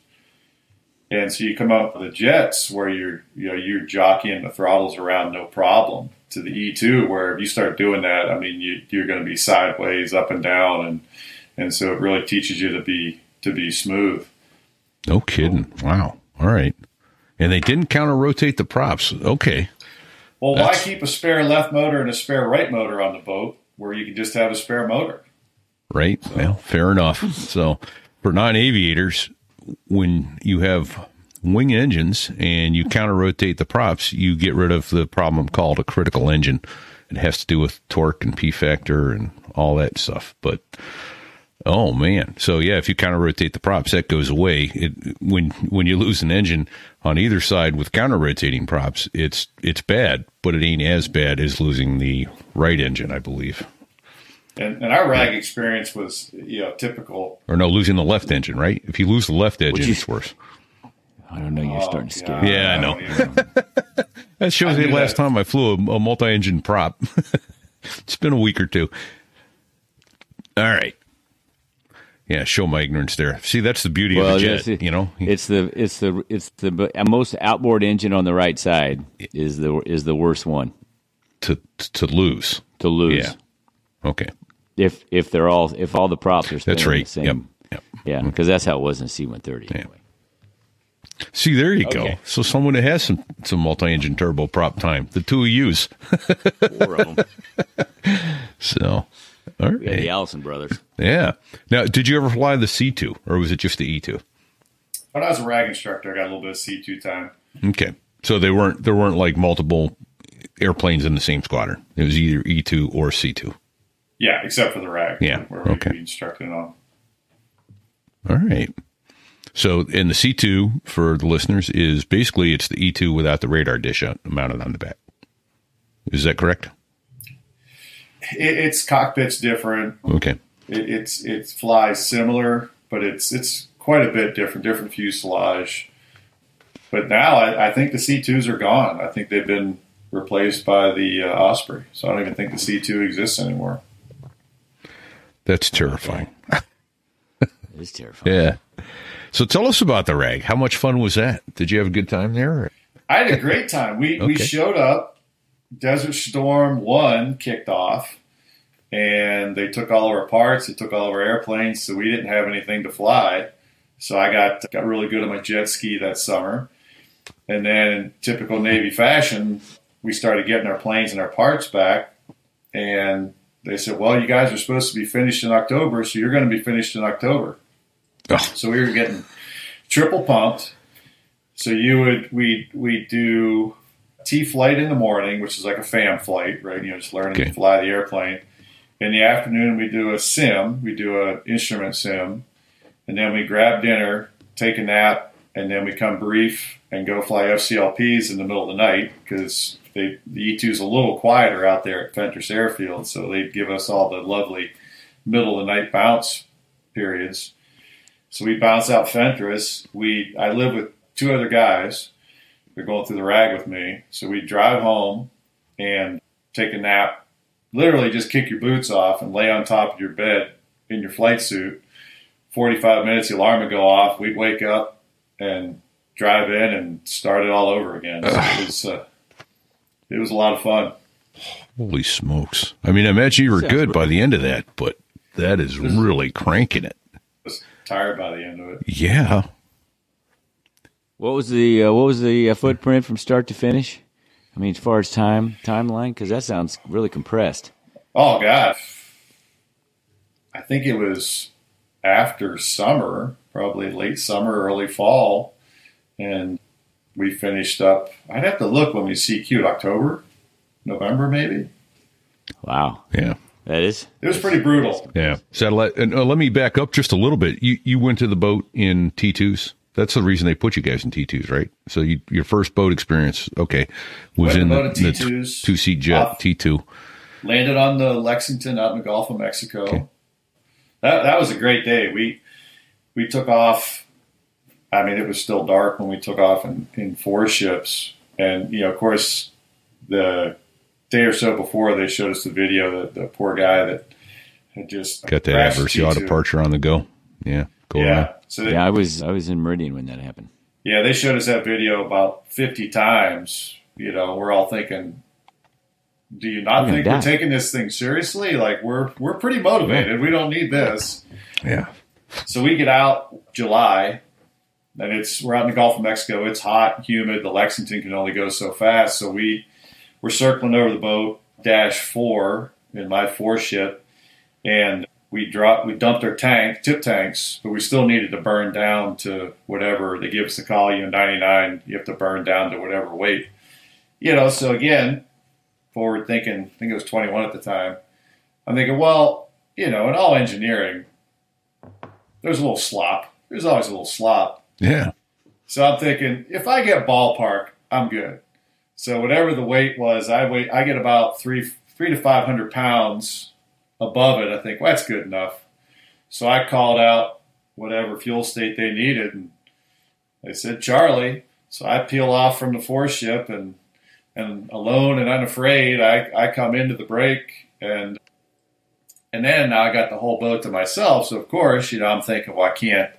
And so you come out with the jets where you're, you know, you're jockeying the throttles around no problem to the E2, where if you start doing that, I mean, you, you're going to be sideways, up and down, and and so it really teaches you to be to be smooth. No kidding. Wow. All right. And they didn't counter rotate the props. Okay. Well, That's- why keep a spare left motor and a spare right motor on the boat where you can just have a spare motor? Right. Well, fair enough. So for non aviators, when you have wing engines and you counter rotate the props, you get rid of the problem called a critical engine. It has to do with torque and P factor and all that stuff. But oh man, so yeah, if you counter rotate the props, that goes away. It, when when you lose an engine on either side with counter rotating props, it's it's bad, but it ain't as bad as losing the right engine, I believe. And, and our rag experience was, you know, typical. Or no, losing the left engine, right? If you lose the left engine, you- it's worse. I don't know. You're oh, starting to scare God, me. Yeah, I know. even- That shows I me last that. time I flew a, a multi-engine prop. it's been a week or two. All right. Yeah, show my ignorance there. See, that's the beauty Well, of a jet. it- you know, it's the it's the it's the most outboard engine on the right side is the is the worst one to to lose. to lose. Yeah. Okay, If if they're all if all the props are that's right. the same. Yep. Yep. Yeah, mm-hmm. because that's how it was in C one thirty. Yeah. See, there you go. So someone that has some some multi-engine turbo prop time, the two of yous. Four of them. So, all right. Yeah, the Allison brothers. Yeah. Now, did you ever fly the C two, or was it just the E two? When I was a rag instructor, I got a little bit of C2 time. Okay. So they weren't there weren't like multiple airplanes in the same squadron. It was either E two or C two. Yeah, except for the rag. Yeah, Where we okay. instructed on. All right. So in the C two for the listeners is basically it's the E two without the radar dish mounted on the back. Is that correct? It, its cockpit's different. Okay. It, it's it flies similar, but it's it's quite a bit different, different fuselage. But now I, I think the C2s are gone. I think they've been replaced by the uh, Osprey. So I don't even think the C2 exists anymore. That's terrifying. It is terrifying. Yeah. So tell us about the rag. How much fun was that? Did you have a good time there? I had a great time. We we showed up. Desert Storm One kicked off, and they took all of our parts. They took all of our airplanes, so we didn't have anything to fly. So I got got really good at my jet ski that summer, and then in typical Navy fashion, we started getting our planes and our parts back, and they said, "Well, you guys are supposed to be finished in October, so you're going to be finished in October." Oh. So we were getting triple pumped. So you would we we do T flight in the morning, which is like a fam flight, right? You know, just learning Okay. to fly the airplane. In the afternoon, we do a sim. We do a instrument sim, and then we grab dinner, take a nap, and then we come brief and go fly FCLPs in the middle of the night because they the E2 is a little quieter out there at Fentress Airfield, so they give us all the lovely middle of the night bounce periods. So we bounce out Fentress. We I live with two other guys. They're going through the rag with me. So we drive home and take a nap. Literally just kick your boots off and lay on top of your bed in your flight suit. 45 minutes, the alarm would go off. We'd wake up and drive in and start it all over again. So it was uh, it was a lot of fun. Holy smokes. I mean, I imagine you were Sounds good by the end of that, but that is really cranking it. I was tired by the end of it. Yeah. What was the uh, what was the uh, footprint from start to finish? I mean, as far as time timeline, because that sounds really compressed. Oh God, I think it was after summer, probably late summer, early fall, and we finished up. I'd have to look when we CQ'd October, November, maybe. Wow, Yeah. that is. It was pretty brutal. Yeah. Satellite. And uh, let me back up just a little bit. You you went to the boat in T2s. That's the reason they put you guys in T2s, right? So you, your first boat experience, okay, was in the, the T2s. two seat jet Off. T2. Landed on the Lexington out in the Gulf of Mexico. Okay. That that was a great day. We we took off. I mean, it was still dark when we took off in, in four ships, and you know, of course, the day or so before they showed us the video that the poor guy that had just Got that adverse the yaw departure on the go. Yeah. Go Yeah. So they, Yeah, I was I was in Meridian when that happened. Yeah, they showed us that video about 50 times. You know, we're all thinking, do you not We're think we're taking this thing seriously? Like we're we're pretty motivated. We don't need this. Yeah. So we get out July, and it's we're out in the Gulf of Mexico. It's hot, humid. The Lexington can only go so fast. So we we're circling over the boat dash four in my four ship, and we dropped we dumped our tank tip tanks, but we still needed to burn down to whatever they give us the call. You know, ninety nine. You have to burn down to whatever weight. You know. So again, forward thinking. I think it was twenty one at the time. I'm thinking, well, you know, in all engineering, there's a little slop. There's always a little slop. Yeah. So I'm thinking, if I get ballpark, I'm good. So whatever the weight was, I wait. I get about three, three to five hundred pounds above it. I think well, that's good enough. So I called out whatever fuel state they needed, and they said Charlie. So I peel off from the four ship and and alone and unafraid, I, I come into the break and and then I got the whole boat to myself. So of course, you know, I'm thinking, well, I can't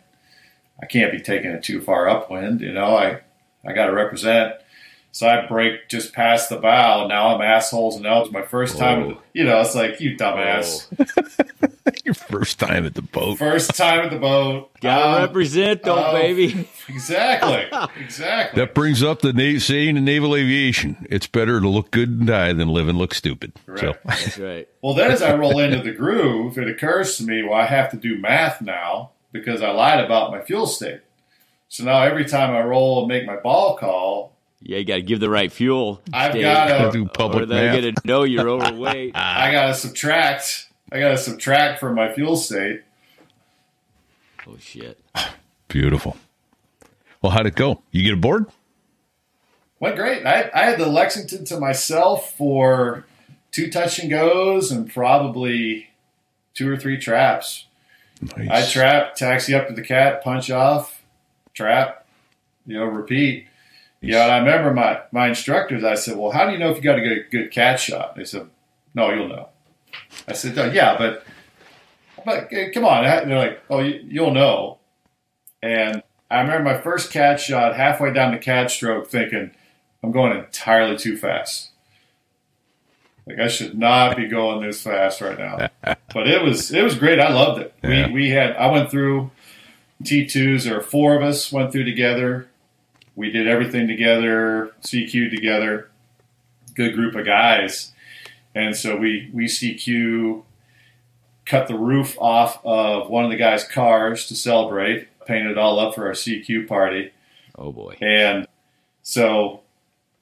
I can't be taking it too far upwind. You know, I I got to represent. So I break just past the bow. Now I'm assholes and elves. My first time, Whoa. you know, it's like you dumbass. Your first time at the boat. First time at the boat. Gotta Um, represent though, oh, baby. Exactly, exactly. That brings up the na- saying in naval aviation: "It's better to look good and die than live and look stupid." So, That's right. Well, then as I roll into the groove, it occurs to me, well, I have to do math now because I lied about my fuel state. So now every time I roll and make my ball call, Yeah, you got to give the right fuel. I've gotta- do or public they're going to know you're overweight. Ah. I got to subtract. I got to subtract from my fuel state. oh shit! Beautiful. Well, how'd it go? You get aboard? Went great. I, I had the Lexington to myself for two touch and goes and probably two or three traps. Nice. I trap, taxi up to the cat, punch off, trap, you know, repeat. Yeah, and I remember my my instructors. I said, "Well, how do you know if you got a good good cat shot?" They said, "No, you'll know." I said, "Oh, "Yeah, but but eh, come on." They're like, "Oh, you, you'll know." And I remember my first cat shot, halfway down the cat stroke, thinking, "I'm going entirely too fast." Like I should not be going this fast right now. but it was it was great. I loved it. Yeah. We we had I went through T twos. There were four of us went through together. We did everything together, CQ together. Good group of guys, and so we we CQ cut the roof off of one of the guys' cars to celebrate. Painted it all up for our CQ party. Oh boy. And so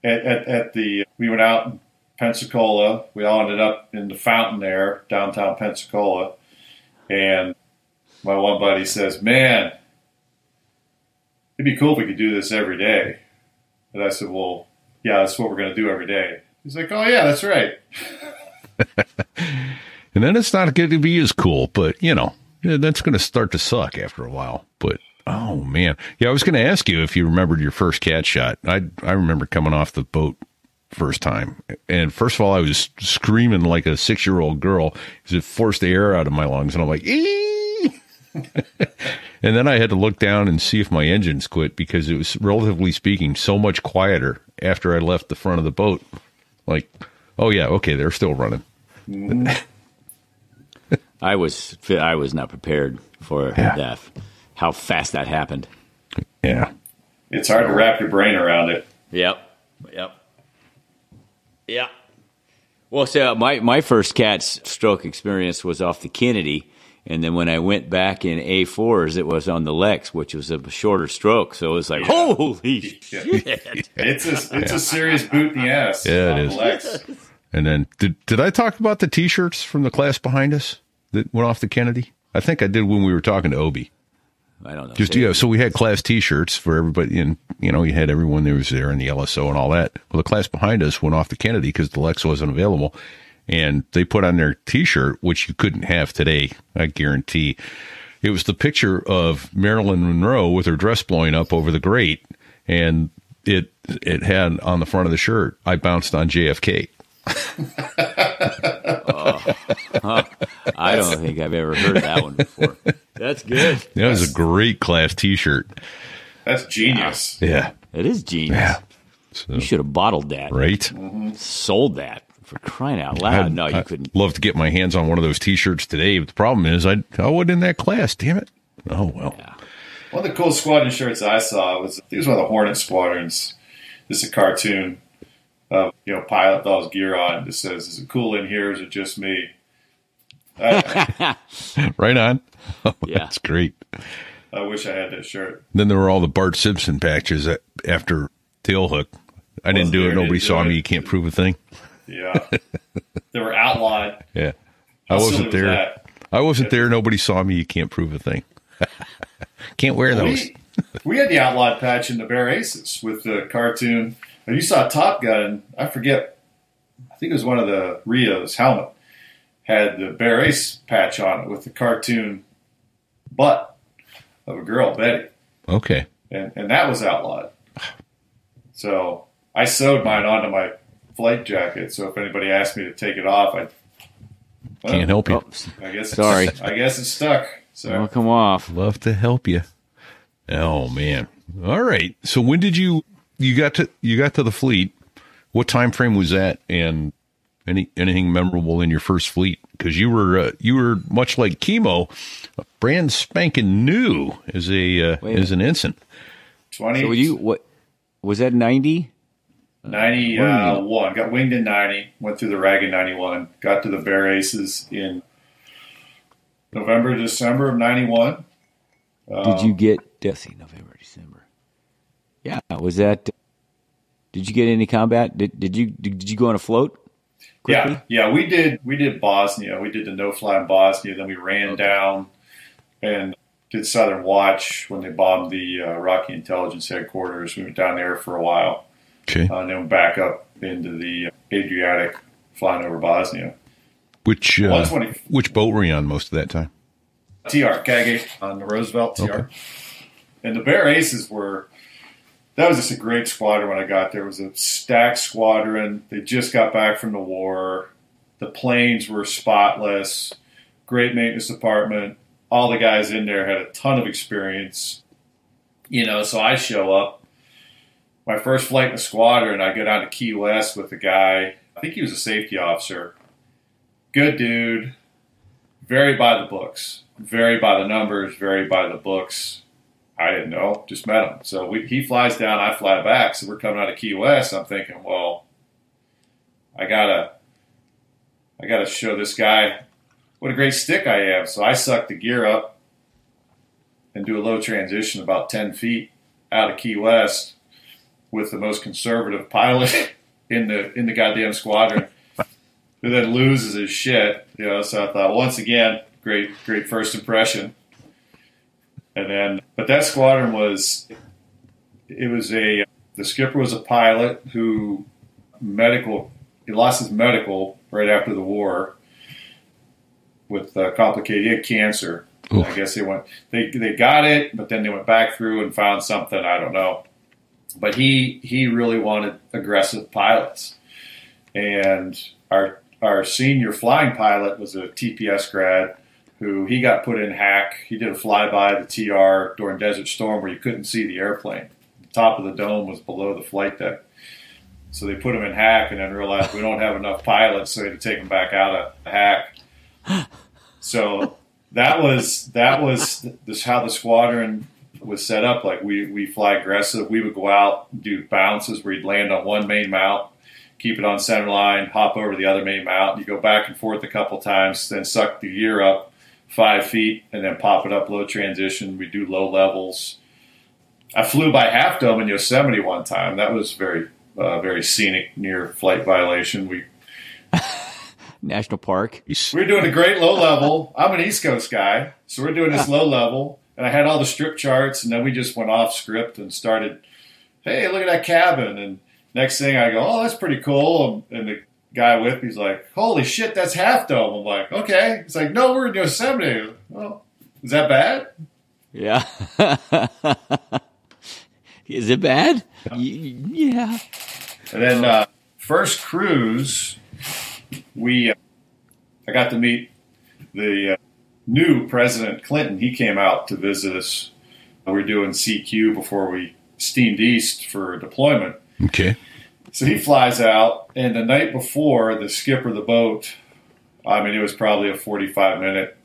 at, at, at the, we went out in Pensacola. We all ended up in the fountain there, downtown Pensacola. And my one buddy says, Man, it'd be cool if we could do this every day. And I said, Well, yeah, that's what we're going to do every day. He's like, Oh, yeah, that's right. And then it's not going to be as cool, but you know, that's going to start to suck after a while. But oh man, yeah, I was going to ask you if you remembered your first cat shot. I I remember coming off the boat first time, and first of all, I was screaming like a six year old girl because it forced the air out of my lungs, and I'm like, ee! and then I had to look down and see if my engines quit because it was relatively speaking so much quieter after I left the front of the boat. Like, oh yeah, okay, they're still running. I was I was not prepared for Yeah. that. How fast that happened. Yeah. It's hard to wrap your brain around it. Yep. Yep. Yeah. Well, so uh, my my first cat's stroke experience was off the Kennedy, and then when I went back in A fours, it was on the Lex, which was a shorter stroke. So it was like, holy shit! It's a, it's a serious boot in the ass. Yeah, it on is. the Lex. And then did did I talk about the T-shirts from the class behind us that went off the Kennedy? I think I did when we were talking to Obi. I don't know. Just yeah, so we had class T-shirts for everybody, and you know you had everyone that was there in the LSO and all that. Well, the class behind us went off the Kennedy because the Lex wasn't available, and they put on their T-shirt, which you couldn't have today. I guarantee. It was the picture of Marilyn Monroe with her dress blowing up over the grate, and it it had on the front of the shirt, "I bounced on JFK." Oh, I don't think I've ever heard that one before. That's good. That was a great class T-shirt. That's genius. Yeah, It is genius. yeah. So, You should have bottled that, right. sold that for crying out loud. I'd- no, you I'd couldn't. Love to get my hands on one of those T-shirts today. But the problem is, I I wasn't in that class. Damn it. Oh well. One of the cool squadron shirts I saw was I think it was one of the Hornet squadrons. This is a cartoon of you know pilot with all his gear on. It just says, "Is it cool in here? Or is it just me?" I, Right on. Oh, yeah. That's great. I wish I had that shirt. Then there were all the Bart Simpson patches after Tailhook. I didn't do it. Nobody saw do me. You can't prove a thing. Yeah, they were outlawed. Yeah. I How wasn't was there. I wasn't there. Nobody saw me. You can't prove a thing. can't wear those. We, we had the outlawed patch in the Bear Aces with the cartoon. And you saw Top Gun. I forget. I think it was one of the Rio's helmet had the Bear Ace patch on it with the cartoon butt of a girl, Betty. Okay. and, and that was outlawed. So I sewed mine onto my flight jacket. So if anybody asked me to take it off, I well, Can't help you. Oh, I guess Sorry. I guess it's stuck. So well, come off. Love to help you. Oh man. All right. So when did you you got to you got to the fleet? What time frame was that? And any anything memorable in your first fleet? Because you were uh, you were much like chemo, brand spanking new as a uh, Wait as an ensign. 20, So you what was that ninety? 91. Got winged in 90. Went through the rag in 91. Got to the Bear Aces in November, December of 91. Did you get? Let's see, November, December. Yeah, was that? Did you get any combat? Did did you did you go on a float? Quickly? Yeah, yeah, we did. We did Bosnia. We did the no fly in Bosnia. Then we ran down and did Southern Watch when they bombed the uh, Iraqi Intelligence headquarters. We went down there for a while, Okay. uh, and then back up into the Adriatic, flying over Bosnia. Which uh, which boat were you on most of that time? TR CAG eight on the Roosevelt TR. Okay. And the Bear Aces were that was just a great squadron when I got there. It was a stacked squadron. They just got back from the war. The planes were spotless. Great maintenance department. All the guys in there had a ton of experience. You know, so I show up. My first flight in the squadron, I go down to Key West with a guy. I think he was a safety officer. Good dude. Very by the books. Very by the numbers. Very by the books I didn't know, just met him. So we, he flies down, I fly back. So we're coming out of Key West. I'm thinking, well, I gotta, I gotta show this guy what a great stick I have. So I suck the gear up and do a low transition about 10 feet out of Key West with the most conservative pilot in the in the goddamn squadron, who then loses his shit. You know, so I thought once again, great great first impression. And then, but that squadron was, it was a, the skipper was a pilot who medical, he lost his medical right after the war with uh, complicated, he had cancer. Oof. I guess they went, they, they got it, but then they went back through and found something, I don't know. But he, he really wanted aggressive pilots. And our, our senior flying pilot was a TPS grad who he got put in hack. He did a flyby of the TR during Desert Storm where you couldn't see the airplane. The top of the dome was below the flight deck. So they put him in hack and then realized we don't have enough pilots, so they had to take him back out of hack. So that was that was this how the squadron was set up. Like we we fly aggressive. We would go out do bounces where you'd land on one main mount, keep it on center line, hop over the other main mount. You go back and forth a couple times, then suck the gear up five feet, and then pop it up low transition. We do low levels. I flew by Half Dome in Yosemite one time. That was very uh, very scenic near flight violation. We National Park. We're doing a great low level. I'm an East Coast guy, so we're doing this low level, and I had all the strip charts, and then we just went off script and started. Hey, look at that cabin, and next thing I go, oh, that's pretty cool, and the guy with me's like, holy shit, that's half dome. I'm like, okay. It's like, no, we're in Yosemite. Well, is that bad? Yeah. Is it bad? Yeah. And then uh, first cruise, we uh, I got to meet the uh, new President Clinton. He came out to visit us. We were doing CQ before we steamed east for deployment. okay. So he flies out, and the night before, the skipper of the boat, I mean, it was probably a 45 minute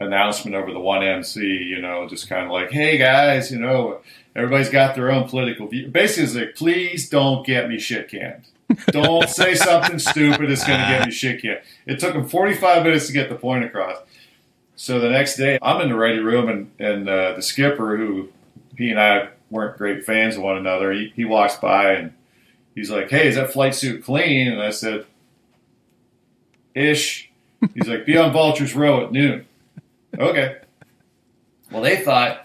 announcement over the 1MC, you know, just kind of like, hey guys, you know, everybody's got their own political view. Basically, it's like, please don't get me shit canned. Don't say something stupid that's going to get me shit canned. It took him 45 minutes to get the point across. So the next day, I'm in the ready room, and, and uh, the skipper, who he and I weren't great fans of one another, he, he walks by and he's like, "Hey, is that flight suit clean?" And I said, "Ish." He's like, "Be on Vulture's Row at noon." Okay. Well, they thought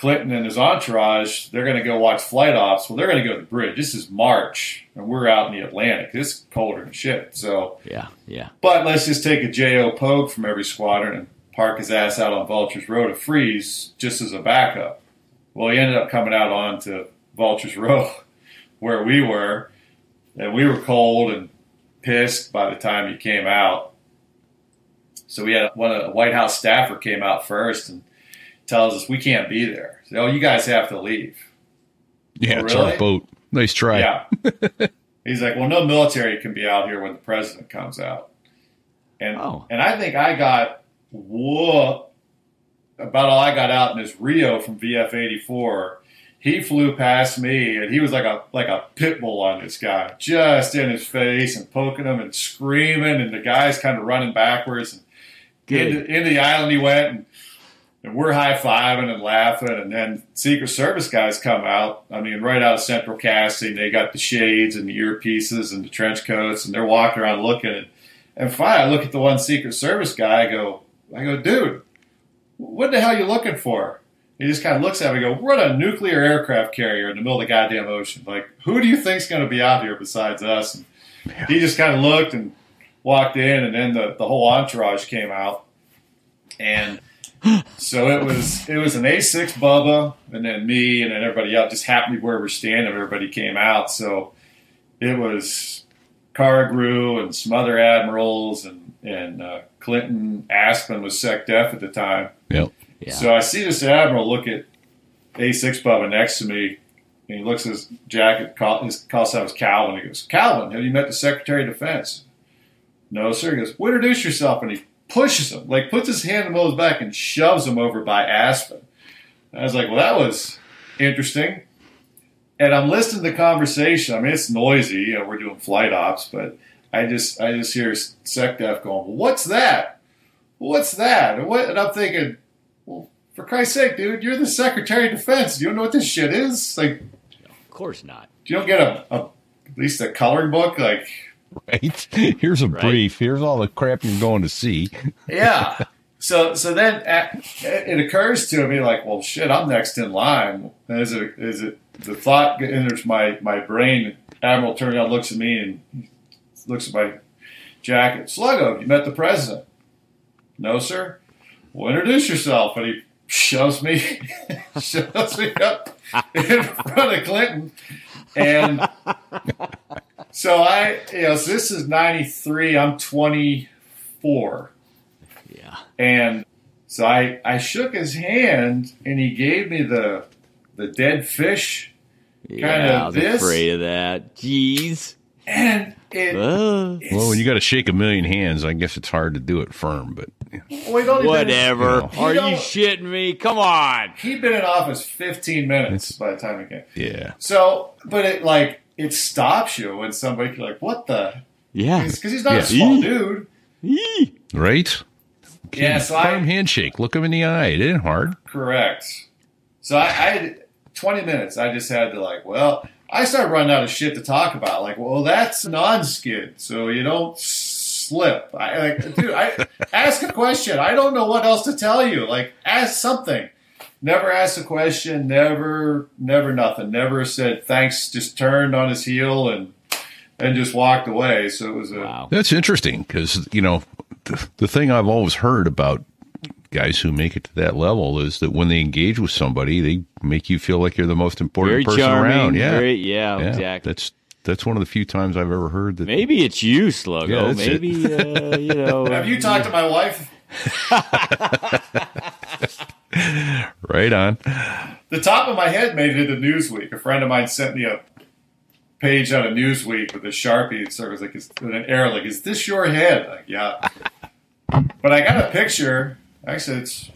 Clinton and his entourage they're going to go watch flight ops. Well, they're going to go to the bridge. This is March, and we're out in the Atlantic. It's colder than shit. So, Yeah. Yeah. but let's just take a JO pogue from every squadron and park his ass out on Vulture's Row to freeze just as a backup. Well, he ended up coming out onto Vulture's Row where we were, and we were cold and pissed by the time he came out. So we had one of the White House staffer came out first and tells us we can't be there. So, oh, you guys have to leave. Yeah, Oh, it's really? our boat. Nice try. Yeah. He's like, well, no military can be out here when the president comes out. And Oh. and I think I got whoa about all I got out in this Rio from VF eighty four. He flew past me and he was like a like a pit bull on this guy, just in his face and poking him and screaming, and the guy's kind of running backwards. And into, into the island he went, and, and we're high fiving and laughing. And then Secret Service guys come out. I mean, right out of Central Casting, they got the shades and the earpieces and the trench coats, and they're walking around looking. And, and finally, I look at the one Secret Service guy. I go, I go, dude, what the hell are you looking for? He just kind of looks at me and go, We're on a nuclear aircraft carrier in the middle of the goddamn ocean. Like, who do you think's going to be out here besides us? And he just kind of looked and walked in, and then the, the whole entourage came out. and so it was it was an A6 Bubba, and then me, and then everybody else just happened to be where we're standing. Everybody came out, so it was Cargrew and some other admirals, and and uh, Clinton Aspin was SecDef at the time. Yep. Yeah. So I see this admiral look at A6 Bubba next to me, and he looks at his jacket. Call, his call sign was Calvin. He goes, "Calvin, have you met the Secretary of Defense?" No, sir. He goes, well, "Introduce yourself," and he pushes him, like puts his hand the his back and shoves him over by Aspin. I was like, "Well, that was interesting." And I'm listening to the conversation. I mean, it's noisy. You know, we're doing flight ops, but I just I just hear SecDef going, "What's that? What's that?" And, what, and I'm thinking, well, for Christ's sake, dude, you're the Secretary of Defense. You Do you know what this shit is? Like, of course not. you don't get a, a at least a coloring book? Like, Right. Here's a Right. brief. Here's all the crap you're going to see. yeah. So so then it occurs to me like, well, shit, I'm next in line. And Is it is it the thought enters my my brain? Admiral around, looks at me, and looks at my jacket. Sluggo, you met the president? No, sir. Well, introduce yourself. And he shoves me shoves me up in front of Clinton, and so I, you know, so this is '93. I'm 24. Yeah. And so I, I shook his hand and he gave me the the dead fish Yeah, I was this. afraid of that. Jeez. and it Uh, Well, when you got to shake a million hands, I guess it's hard to do it firm. But well, he'd been- whatever. You know. Are You you shitting me? Come on. he'd been in office 15 minutes by the time he came. yeah, So, but it like it stops you when somebody like, what the? Yeah. Because he's not Yeah. a small dude. Yee. right. Yeah, so firm I handshake. Look him in the eye. It ain't hard. correct. So I, I had 20 minutes. I just had to like, well, I started running out of shit to talk about. Like, well, that's non-skid, so you don't slip. I like, dude, I ask a question. I don't know what else to tell you. Like, ask something. Never asked a question. Never, never nothing. Never said thanks. Just turned on his heel and and just walked away. So it was a Wow. That's interesting because you know the, the thing I've always heard about guys who make it to that level is that when they engage with somebody, they make you feel like you're the most important Very person charming. around. Yeah, Very, yeah, yeah. exactly. That's that's one of the few times I've ever heard that. Maybe it's you, Sluggo. Yeah, that's it. Maybe uh, you know. Have you talked to my wife? Right on. The top of my head made it into Newsweek. A friend of mine sent me a page out of Newsweek with a sharpie and circles like, is, with an arrow. Like, is this your head? Like, yeah. But I got a picture. Actually, it's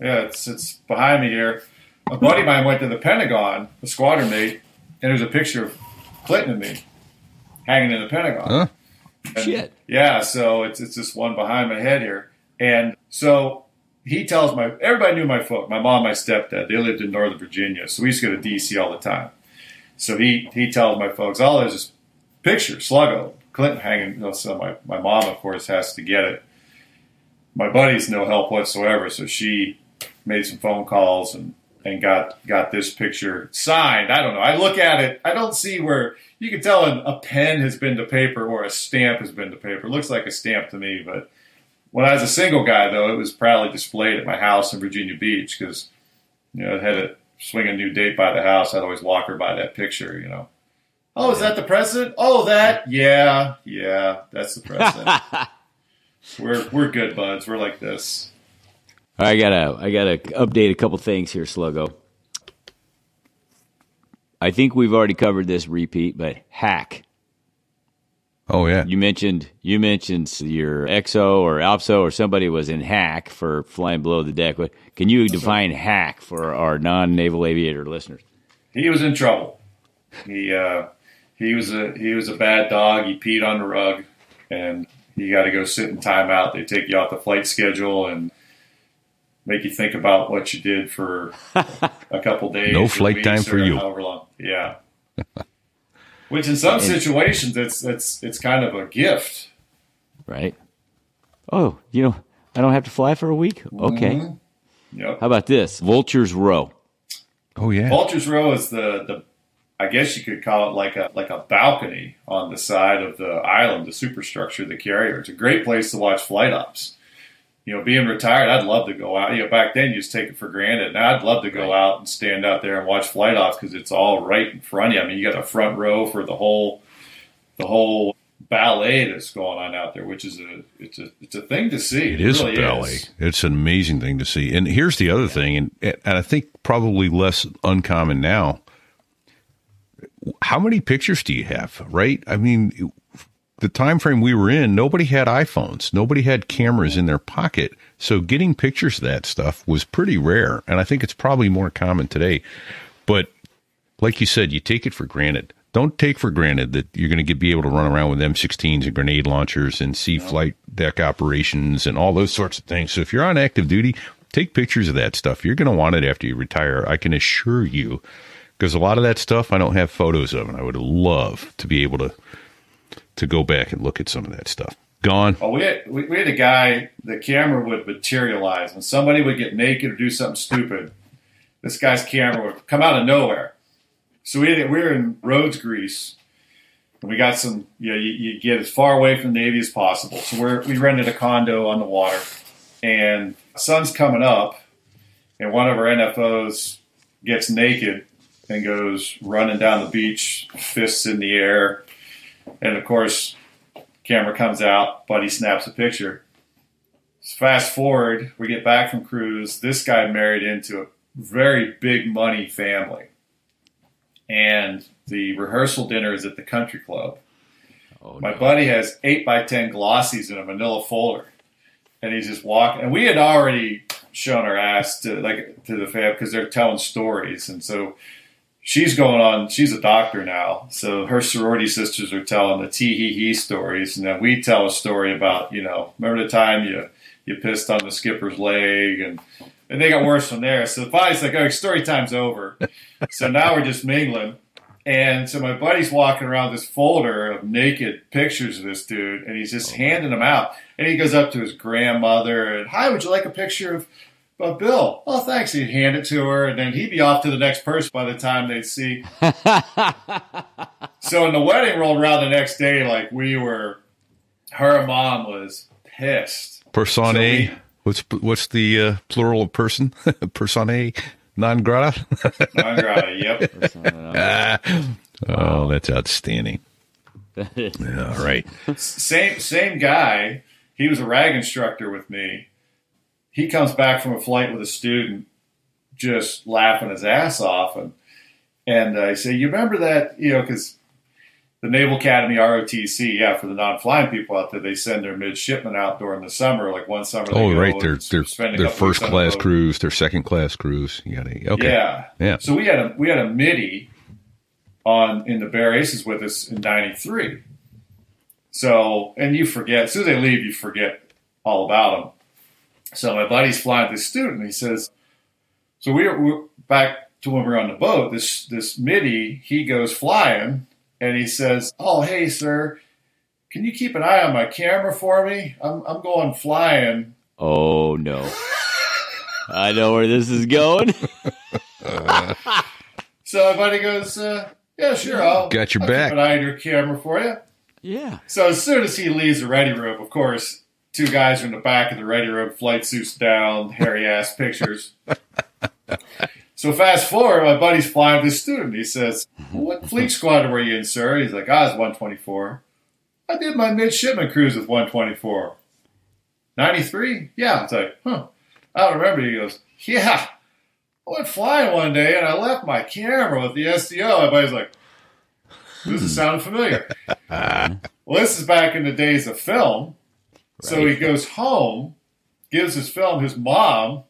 yeah, it's it's behind me here. A buddy of mine went to the Pentagon, a squadron mate, and there's a picture of Clinton and me hanging in the Pentagon. Huh? And- Shit. Yeah, so it's it's this one behind my head here, and so he tells my everybody knew my folk, my mom, my stepdad. They lived in Northern Virginia, so we used to go to D.C. all the time. So he he tells my folks, oh, there's this picture, Sluggo, Clinton hanging. So my my mom, of course, has to get it. My buddy's no help whatsoever, so she made some phone calls and and got got this picture signed. I don't know. I look at it. I don't see where you can tell a pen has been to paper or a stamp has been to paper. It looks like a stamp to me. But when I was a single guy, though, it was proudly displayed at my house in Virginia Beach because you know I had to swing a new date by the house. I'd always walk her by that picture. You know. Oh, is that the president? Oh, that? Yeah, yeah, that's the president. we're we're good buds. We're like this. I gotta, I gotta update a couple things here, Sluggo. I think we've already covered this repeat, but hack. Oh yeah. You mentioned, you mentioned your EXO or ALPSO or somebody was in hack for flying below the deck. What- Can you define hack for our non-naval aviator listeners? he was in trouble. He uh, he was a he was a bad dog. He peed on the rug, and you got to go sit in timeout. They take you off the flight schedule and make you think about what you did for a couple days. No flight time for you. However long, yeah. Which in some situations it's it's it's kind of a gift. Right? Oh, you know, I don't have to fly for a week. Okay. Mm-hmm. Yep. How about this? Vulture's Row. Oh yeah. Vulture's Row is the, the I guess you could call it like a like a balcony on the side of the island, the superstructure, the carrier. It's a great place to watch flight ops. You know, being retired, I'd love to go out. You know, back then you just take it for granted. Now I'd love to go out and stand out there and watch flight ops because it's all right in front of you. I mean, you got a front row for the whole, the whole ballet that's going on out there, which is a it's a it's a thing to see. It is really a ballet. is. It's an amazing thing to see. And here's the other thing, and and I think probably less uncommon now. How many pictures do you have? Right? I mean, the time frame we were in, nobody had iPhones, nobody had cameras in their pocket, so getting pictures of that stuff was pretty rare. And I think it's probably more common today. But like you said, you take it for granted. Don't take for granted that you're going to be able to run around with M16s and grenade launchers and see flight deck operations and all those sorts of things. So if you're on active duty, take pictures of that stuff. You're going to want it after you retire. I can assure you, because a lot of that stuff I don't have photos of, and I would love to be able to to go back and look at some of that stuff. Gone. Well, we had, we, we had a guy, the camera would materialize. When somebody would get naked or do something stupid, this guy's camera would come out of nowhere. So we, had, we were in Rhodes, Greece, and we got some, you know, you, you get as far away from the Navy as possible. So we're, we rented a condo on the water, and sun's coming up, and one of our NFOs gets naked and goes running down the beach, fists in the air. And of course, camera comes out, buddy snaps a picture. Fast forward, we get back from cruise. This guy married into a very big money family. And the rehearsal dinner is at the country club. Oh, My no. buddy has eight by ten glossies in a manila folder. And he's just walking and we had already shown our ass to like to the fam because they're telling stories. And so she's going on she's a doctor now. So her sorority sisters are telling the tee hee hee stories. And then we tell a story about you know remember the time you you pissed on the skipper's leg and and they got worse from there. So finally it's like oh story time's over. So now we're just mingling. And so my buddy's walking around this folder of naked pictures of this dude and he's just oh, handing them out. And he goes up to his grandmother and hi would you like a picture of but Bill, oh thanks. He'd hand it to her, and then he'd be off to the next person by the time they'd see. so when the wedding rolled around the next day, like we were, her mom was pissed. Persone. So what's what's the uh, plural of person? Persone non grata. Non grata, yep. oh, that's outstanding. All right. Same same guy. He was a rag instructor with me. He comes back from a flight with a student, just laughing his ass off, and and uh, I say, "You remember that? You know, because the Naval Academy ROTC, yeah, for the non-flying people out there, they send their midshipmen out during the summer. Like one summer, Oh, right. They're they're they're first class cruise. They're second class. You got to okay. Yeah. Yeah. So we had a we had a MIDI on in the Bear Aces with us in '93. So and you forget as soon as they leave, you forget all about them. So my buddy's flying this student. He says, so we were, we're back to when we're on the boat. This this MIDI he goes flying and he says, "Oh hey sir." Can you keep an eye on my camera for me? I'm, I'm going flying. oh no. I know where this is going. So my buddy goes, uh, "Yeah, sure. I'll Got your I'll back." Keep an eye on your camera for you." yeah. So as soon as he leaves the ready room, of course, two guys are in the back of the ready room, flight suits down, hairy ass pictures. so fast forward, my buddy's flying with his student. He says, "What fleet squadron were you in, sir?" He's like, ah, "I was 124. I did my midshipman cruise with 124. 93? Yeah." It's like, huh. I don't remember. He goes, "Yeah." I went flying one day and I left my camera with the SDO. Everybody's like, "Does it sound familiar?" Well, this is back in the days of film. So he goes home, gives his film, his mom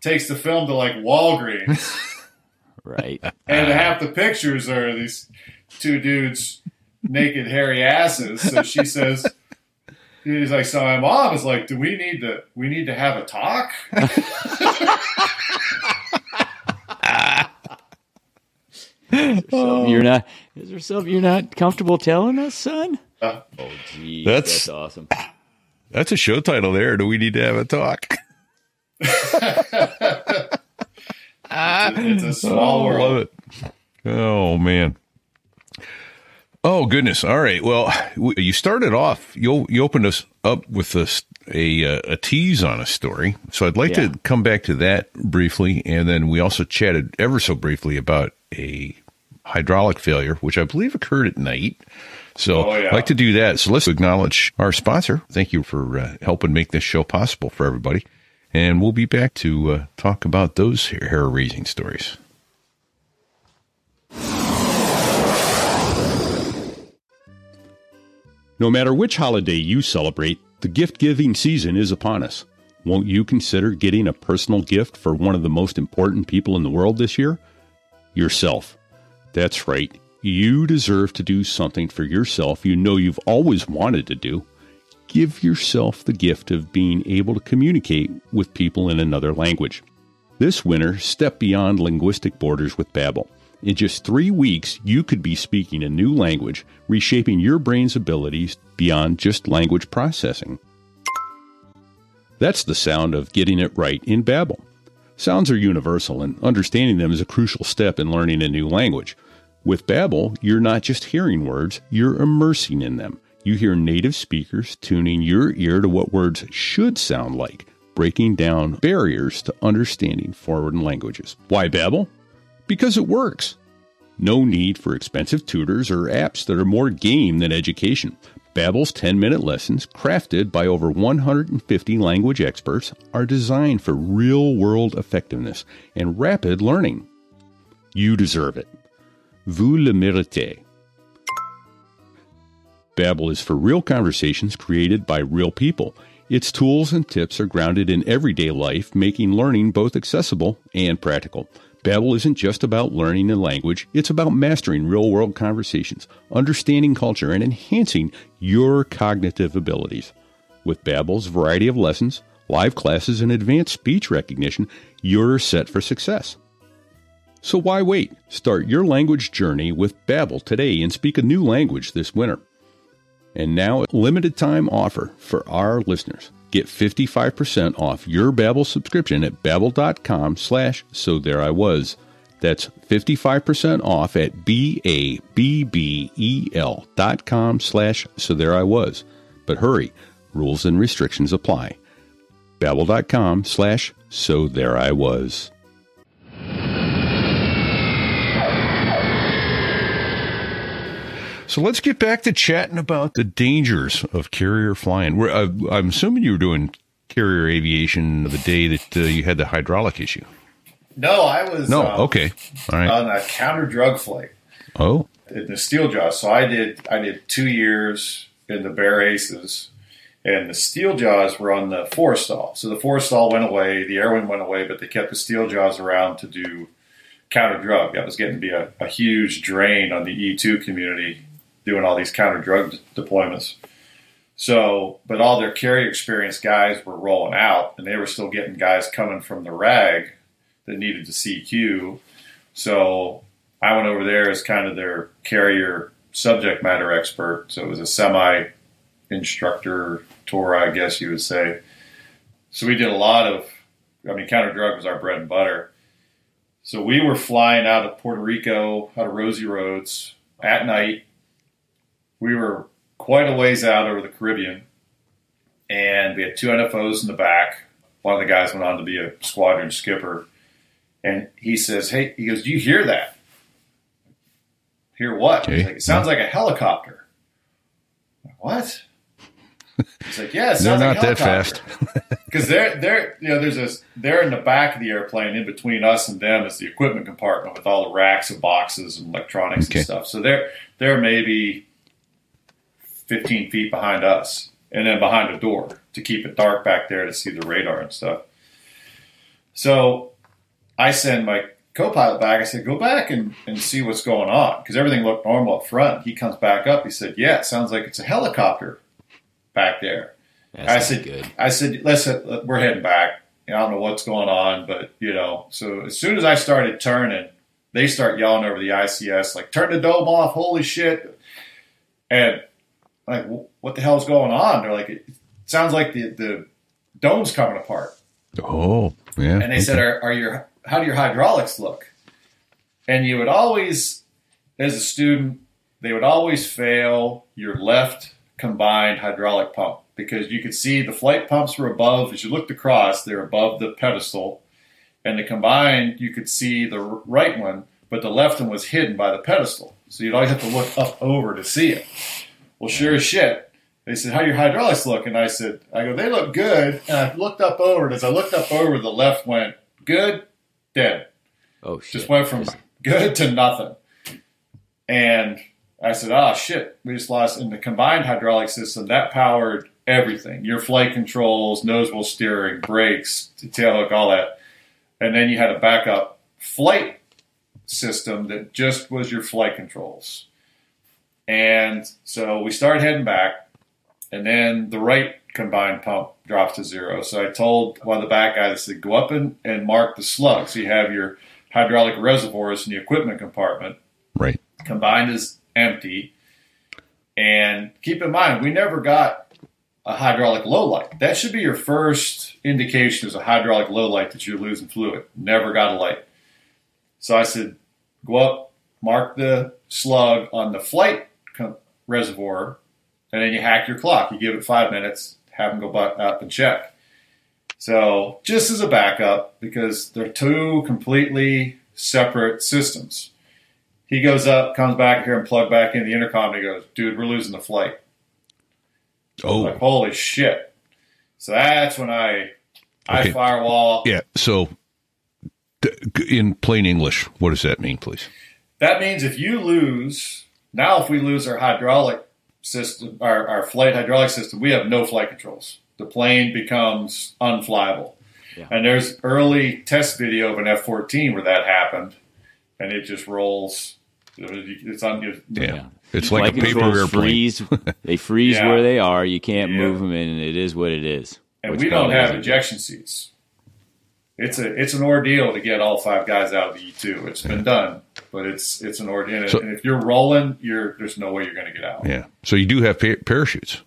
takes the film to like Walgreens, Right. and half the pictures are these two dudes naked, hairy asses. So she says, he's like, so my mom is like, do we need to, we need to have a talk? Something you're not. Is there something you're not comfortable telling us, son? Uh, Oh, geez, That's- that's, awesome. That's a show title there. Do we need to have a talk? it's a small oh, world. love it. Oh man. Oh goodness! All right. Well, you started off. You you opened us up with a a, uh, a tease on a story. So I'd like Yeah. to come back to that briefly, and then we also chatted ever so briefly about a hydraulic failure, which I believe occurred at night. So Oh, yeah. I'd like to do that. So let's acknowledge our sponsor. Thank you for uh, helping make this show possible for everybody. And we'll be back to uh, talk about those hair raising stories. No matter which holiday you celebrate, the gift giving season is upon us. Won't you consider getting a personal gift for one of the most important people in the world this year? Yourself. That's right. You deserve to do something for yourself you know you've always wanted to do. Give yourself the gift of being able to communicate with people in another language. This winter, step beyond linguistic borders with Babbel. In just three weeks, you could be speaking a new language, reshaping your brain's abilities beyond just language processing. That's the sound of getting it right in Babbel. Sounds are universal, and understanding them is a crucial step in learning a new language. With Babbel, you're not just hearing words, you're immersing in them. You hear native speakers tuning your ear to what words should sound like, breaking down barriers to understanding foreign languages. Why Babbel? Because it works. No need for expensive tutors or apps that are more game than education. Babbel's 10-minute lessons, crafted by over 150 language experts, are designed for real-world effectiveness and rapid learning. You deserve it. Vous le méritez. Babbel is for real conversations created by real people. Its tools and tips are grounded in everyday life, making learning both accessible and practical. Babbel isn't just about learning a language, it's about mastering real-world conversations, understanding culture, and enhancing your cognitive abilities. With Babbel's variety of lessons, live classes, and advanced speech recognition, you're set for success. So why wait? Start your language journey with Babbel today and speak a new language this winter. And now, a limited time offer for our listeners. Get 55% off your Babbel subscription at babbel.com slash so there I was. That's 55% off at B-A-B-B-E-L dot com slash so there I was. But hurry, rules and restrictions apply. Babbel.com slash so there I was. So let's get back to chatting about the dangers of carrier flying. We're, uh, I'm assuming you were doing carrier aviation the day that uh, you had the hydraulic issue. No, I was No, um, okay, all right. on a counter drug flight oh, in the steel jaws. So I did I did two years in the Bear Aces, and the steel jaws were on the Forrestal. So the Forrestal went away, the air wing went away, but they kept the steel jaws around to do counter drug. That was getting to be a, a huge drain on the E2 community doing all these counter drug d- deployments. So, but all their carrier experienced guys were rolling out, and they were still getting guys coming from the rag that needed to CQ. So I went over there as kind of their carrier subject matter expert. So it was a semi instructor tour, I guess you would say. So we did a lot of, I mean, counter drug was our bread and butter. So we were flying out of Puerto Rico, out of Rosie Roads at night. We were quite a ways out over the Caribbean, and we had two NFOs in the back. One of the guys went on to be a squadron skipper, and he says, "Hey, he goes, do you hear that? Hear what? Okay. Like, it sounds like a helicopter." Like, What? He's like, "Yeah, it they're sounds not like a that fast. because they're they're you know there's this they're in the back of the airplane in between us and them is the equipment compartment with all the racks of boxes and electronics Okay. and stuff so they're they're maybe 15 feet behind us and then behind a door to keep it dark back there to see the radar and stuff so i send my co-pilot back i said go back and, and see what's going on because everything looked normal up front he comes back up he said yeah it sounds like it's a helicopter back there That's I said, good. I said, listen, we're heading back. I don't know what's going on, but you know. So as soon as I started turning, they start yelling over the ICS, like, "Turn the dome off! Holy shit!" And like, "Wh- what the hell's going on? They're like, it sounds like the the dome's coming apart. Oh, yeah. And they said, are, are your how do your hydraulics look? And you would always, as a student, they would always fail your left combined hydraulic pump because you could see the flight pumps were above, as you looked across, they're above the pedestal. And the combined, you could see the right one, but the left one was hidden by the pedestal. So you'd always have to look up over to see it. Well, sure as shit. They said, How your hydraulics look? And I said, I go, they look good. And I looked up over, and as I looked up over, the left went good, dead. Oh shit! Just went from good to nothing. And I said, oh shit, we just lost in the combined hydraulic system that powered everything. Your flight controls, nose wheel steering, brakes, tail hook, all that. And then you had a backup flight system that just was your flight controls. And so we started heading back, and then the right combined pump drops to zero. So I told one of the back guys, I said, go up and, and mark the slug. So you have your hydraulic reservoirs in the equipment compartment. Right. Combined is empty. And keep in mind, we never got a hydraulic low light. That should be your first indication as a hydraulic low light that you're losing fluid. Never got a light. So I said, go up, mark the slug on the flight reservoir, and then you hack your clock. You give it five minutes, have them go back up and check. So just as a backup, because they're two completely separate systems. He goes up, comes back here and plug back in the intercom. And he goes, "Dude, we're losing the flight." Oh, like, holy shit! So that's when I I Okay. firewall. yeah. So, in plain English, what does that mean, please? That means if you lose now, if we lose our hydraulic system, our, our flight hydraulic system, we have no flight controls. The plane becomes unflyable. Yeah. And there's early test video of an F-14 where that happened, and it just rolls. It's on. Yeah, it's like Flight a paper airplane. freeze. They freeze Yeah. where they are. You can't Yeah. move them, and it is what it is. and we don't have ejection seats. It's a it's an ordeal to get all five guys out of the E two. It's been done, but it's it's an ordeal. So- and if you're rolling, you're there's no way you're going to get out. Yeah. So you do have pa- parachutes.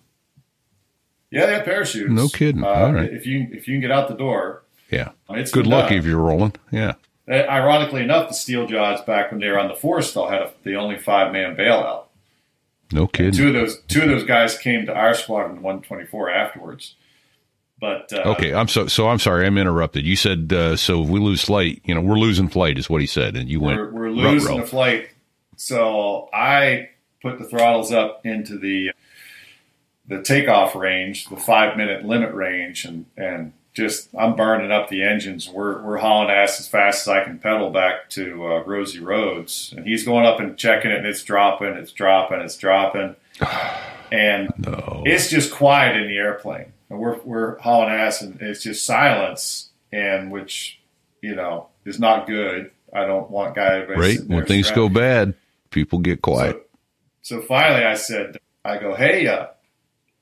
Yeah, they have parachutes. No kidding. Uh, All right. If you if you can get out the door, Yeah. it's Good luck if you're rolling. Yeah. Uh, Ironically enough, the Steel Jaws back when they were on the Forrestal had a, the only five man bailout. No kidding. Two of those two of those guys came to our squadron 124 afterwards. But uh, Okay, I'm so so. I'm sorry, I'm interrupted. You said uh, so. If we lose flight, you know, we're losing flight, is what he said, and you went. we're, we're losing the flight. So I put the throttles up into the the takeoff range, the five minute limit range, and and just I'm burning up the engines. We're we're hauling ass as fast as I can pedal back to uh, Rosie Roads, and he's going up and checking it, and it's dropping, it's dropping, it's dropping, and No. it's just quiet in the airplane. And we're we're hauling ass, and it's just silence, and which you know is not good. I don't want guys right when things go bad, people get quiet. So, so finally, I said, I go, hey, uh,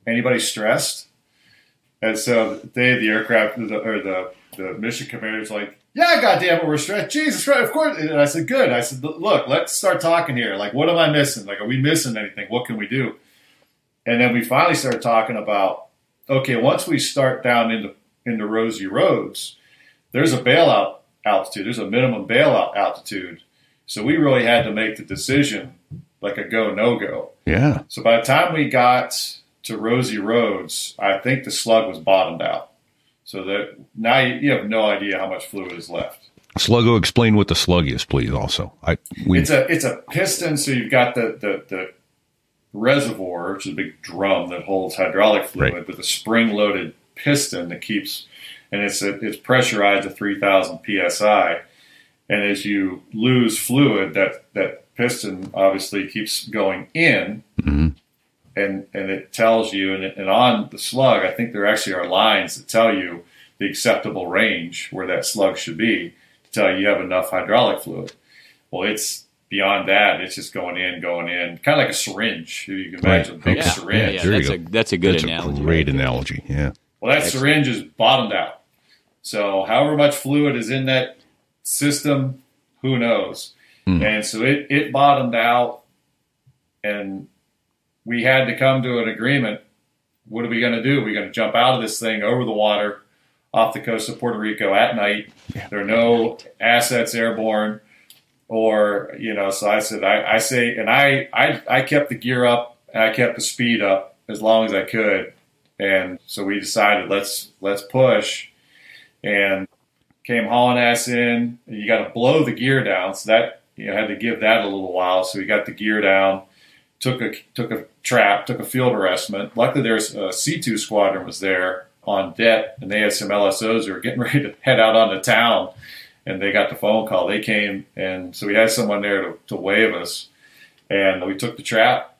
anybody stressed? And so they, the aircraft the, or the the mission commander's like, yeah, goddamn it, we're stressed. Jesus, right, of course. And I said, good. I said, look, let's start talking here. Like, what am I missing? Like, are we missing anything? What can we do? And then we finally started talking about, okay, once we start down into into Rosie Roads, there's a bailout altitude. There's a minimum bailout altitude. So we really had to make the decision, like a go no go. yeah, So by the time we got to Rosie Roads, I think the slug was bottomed out. So that now you, you have no idea how much fluid is left. Sluggo, explain what the slug is, please. Also, I we It's a it's a piston. So you've got the the, the reservoir, which is a big drum that holds hydraulic fluid, Right. with a spring loaded piston that keeps, and it's it's pressurized to three thousand psi. And as you lose fluid, that that piston obviously keeps going in, Mhm. and and it tells you. And, and on the slug, I think there actually are lines that tell you the acceptable range where that slug should be to tell you you have enough hydraulic fluid. Well, it's beyond that. It's just going in, going in, kind of like a syringe. If you can imagine a big Yeah, syringe. yeah, yeah. There you That's go. a that's a good that's analogy. a great right analogy. Yeah, Well, that syringe is bottomed out. So, however much fluid is in that system, who knows? Hmm. And so it, it bottomed out, and we had to come to an agreement. What are we going to do? Are We're going to jump out of this thing over the water off the coast of Puerto Rico at night. There are no assets airborne. Or you know. So I said, I, I say, and I, I, I kept the gear up and I kept the speed up as long as I could, and so we decided let's let's push, and came hauling ass in. You got to blow the gear down, so that you know, had to give that a little while. So we got the gear down, took a took a trap, took a field arrestment. Luckily, there's a C2 squadron was there on deck, and they had some LSOs who were getting ready to head out onto town, and they got the phone call. They came, and so we had someone there to, to wave us, and we took the trap,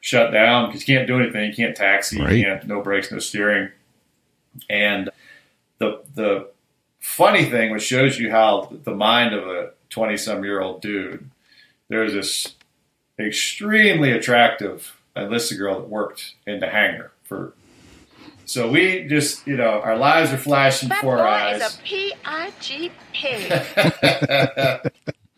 shut down because you can't do anything. You can't taxi, Right. you can't no brakes, no steering, and the the funny thing, which shows you how the mind of a twenty some year old dude. There's this extremely attractive enlisted girl that worked in the hangar for. So we just, you know, our lives are flashing That before our eyes. is a P-I-G pig.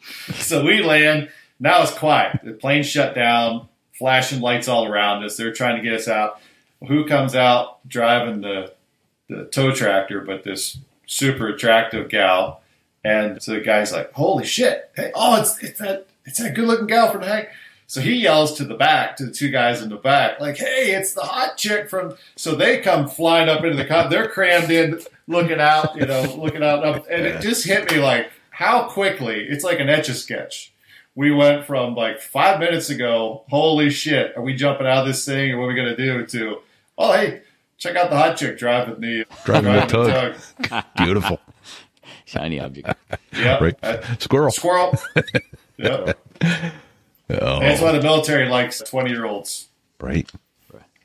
so we land. Now it's quiet. The plane shut down, flashing lights all around us. They're trying to get us out. Who comes out driving the the tow tractor? But this super attractive gal. And so the guy's like, "Holy shit! Hey, oh, it's it's that it's that good looking gal from the hang." So he yells to the back to the two guys in the back, like, "Hey, it's the hot chick from." So they come flying up into the car. They're crammed in, looking out, you know, looking out, up, and it just hit me like how quickly. It's like an etch a sketch. We went from like five minutes ago, holy shit, are we jumping out of this thing, or what are we gonna do? To oh hey, check out the hot chick driving the Driving the tug. Beautiful. Shiny object. Yep. Right. Uh, Squirrel. Squirrel. yep. Oh, That's why the military likes 20 year olds. right.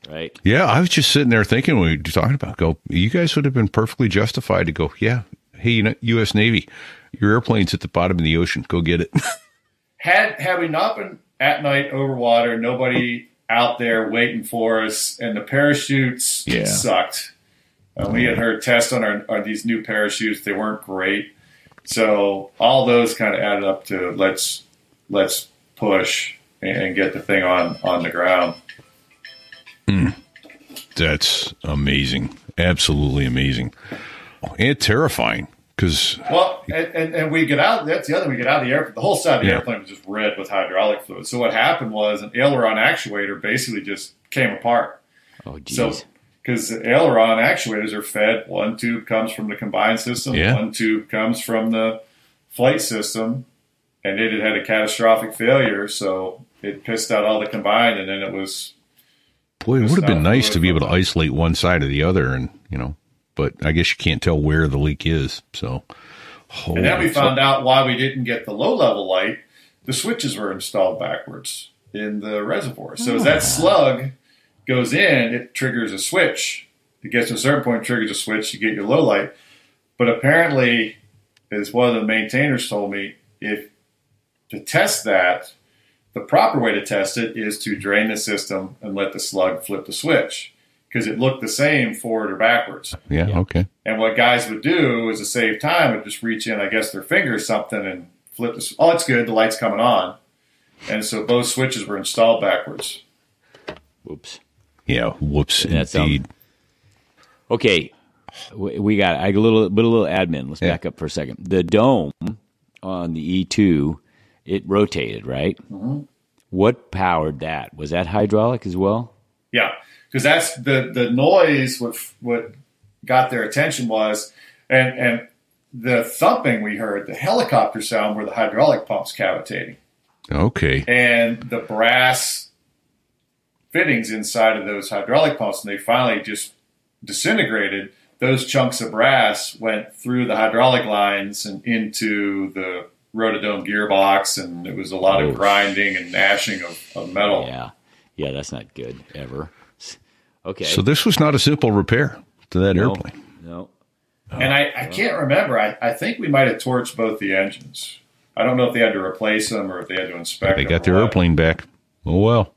Right. Yeah, I was just sitting there thinking when we were talking about go, you guys would have been perfectly justified to go, yeah, hey, you know, U.S. Navy, your airplane's at the bottom of the ocean. Go get it. Had had we not been at night over water, nobody out there waiting for us, and the parachutes Yeah. sucked. Uh, we had heard tests on our, our these new parachutes; they weren't great. So all those kind of added up to let's let's push and, and get the thing on on the ground. Hmm. That's amazing. Absolutely amazing. And terrifying because, Well, and, and, and we get out. That's the other. We get out of the airplane. The whole side of the Yeah. airplane was just red with hydraulic fluid. So what happened was an aileron actuator basically just came apart. Oh, geez. So geez. because aileron actuators are fed, one tube comes from the combined system, Yeah. one tube comes from the flight system, and it had had a catastrophic failure. So it pissed out all the combined, and then it was boy, it would have been nice to be able to isolate one side or the other, and you know, but I guess you can't tell where the leak is. So, And then we holy- found out why we didn't get the low level light. The switches were installed backwards in the reservoir. So as that ah. slug goes in, it triggers a switch. It gets to a certain point, triggers a switch, you get your low light. But apparently, as one of the maintainers told me, if to test that, the proper way to test it is to drain the system and let the slug flip the switch because it looked the same forward or backwards. yeah, Yeah. okay, And what guys would do is to save time, would just reach in, I guess, their finger or something and flip the. Oh, it's good. The light's coming on. And so both switches were installed backwards. Whoops. yeah, whoops, That's, indeed. Okay, we we got I, a little bit a little admin. Let's Yeah. back up for a second. The dome on the E two, it rotated, right? Mm-hmm. What powered that? Was that hydraulic as well? Yeah, because that's the the noise. What what got their attention was, and and the thumping we heard, the helicopter sound, were the hydraulic pumps cavitating, okay, and the brass fittings inside of those hydraulic pumps, and they finally just disintegrated. Those chunks of brass went through the hydraulic lines and into the rotodome gearbox, and it was a lot Oh. of grinding and gnashing of, of metal. Yeah, yeah, that's not good ever. Okay, so this was not a simple repair to that no, airplane. no. And I, I can't remember. I, I think we might have torched both the engines. I don't know if they had to replace them or if they had to inspect They got or their what. airplane back. Oh well,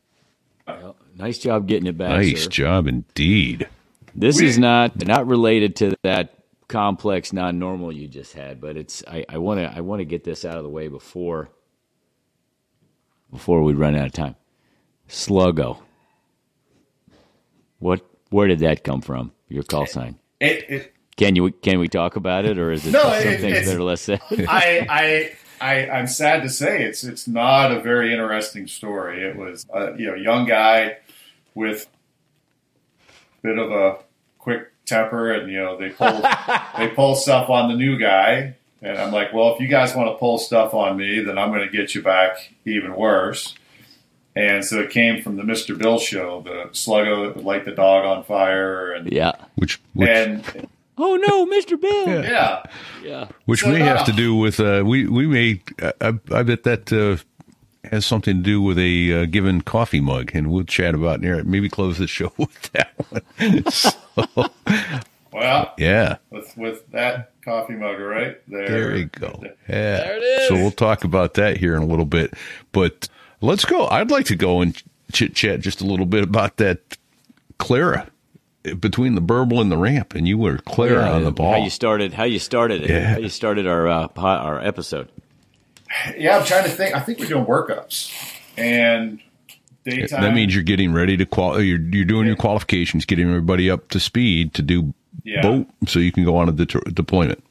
Well, nice job getting it back. nice sir. job indeed. This We- is not not related to that complex non-normal you just had, but it's I want to I want to get this out of the way before before we run out of time. Sluggo. What where did that come from? Your call sign. It, it, Can you can we talk about it or is it No, some it- that are less said? I, I, I, I'm sad to say it's it's not a very interesting story. It was a you know young guy with a bit of a quick temper, and you know they pull they pull stuff on the new guy, and I'm like, well, if you guys want to pull stuff on me, then I'm going to get you back even worse. And so it came from the Mr. Bill show, the sluggo that would light the dog on fire, and Yeah. Which which, and Oh no, Mr. Bill. yeah, Yeah. which so may now- have to do with uh, we we may I, I bet that uh, has something to do with a uh, given coffee mug, and we'll chat about near it. Maybe close the show with that one. So, well, yeah. with with that coffee mug right there. There you go. Yeah. There it is. So we'll talk about that here in a little bit. But let's go. I'd like to go and chit chat just a little bit about that Clara between the burble and the ramp, and you were Clara on the ball. How you started? How you started it? Yeah. How you started our uh, our episode? Yeah, I'm trying to think. I think we're doing workups and daytime. that means you're getting ready to qual. You're you're doing your qualifications, getting everybody up to speed to do Yeah. boat, so you can go on a det- deployment.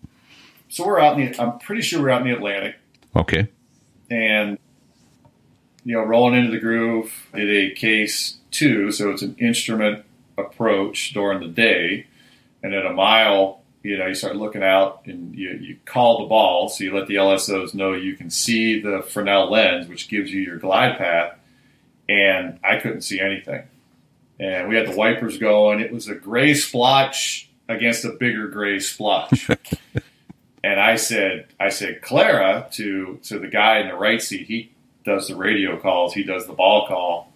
so we're out in the. I'm pretty sure we're out in the Atlantic, Okay. and you know, rolling into the groove. Did a case two, so it's an instrument approach during the day, and at a mile, you know, you start looking out and you, you call the ball, so you let the LSOs know you can see the Fresnel lens, which gives you your glide path. And I couldn't see anything, and we had the wipers going. It was a gray splotch against a bigger gray splotch. And I said, I said, Clara to to the guy in the right seat. He does the radio calls. He does the ball call.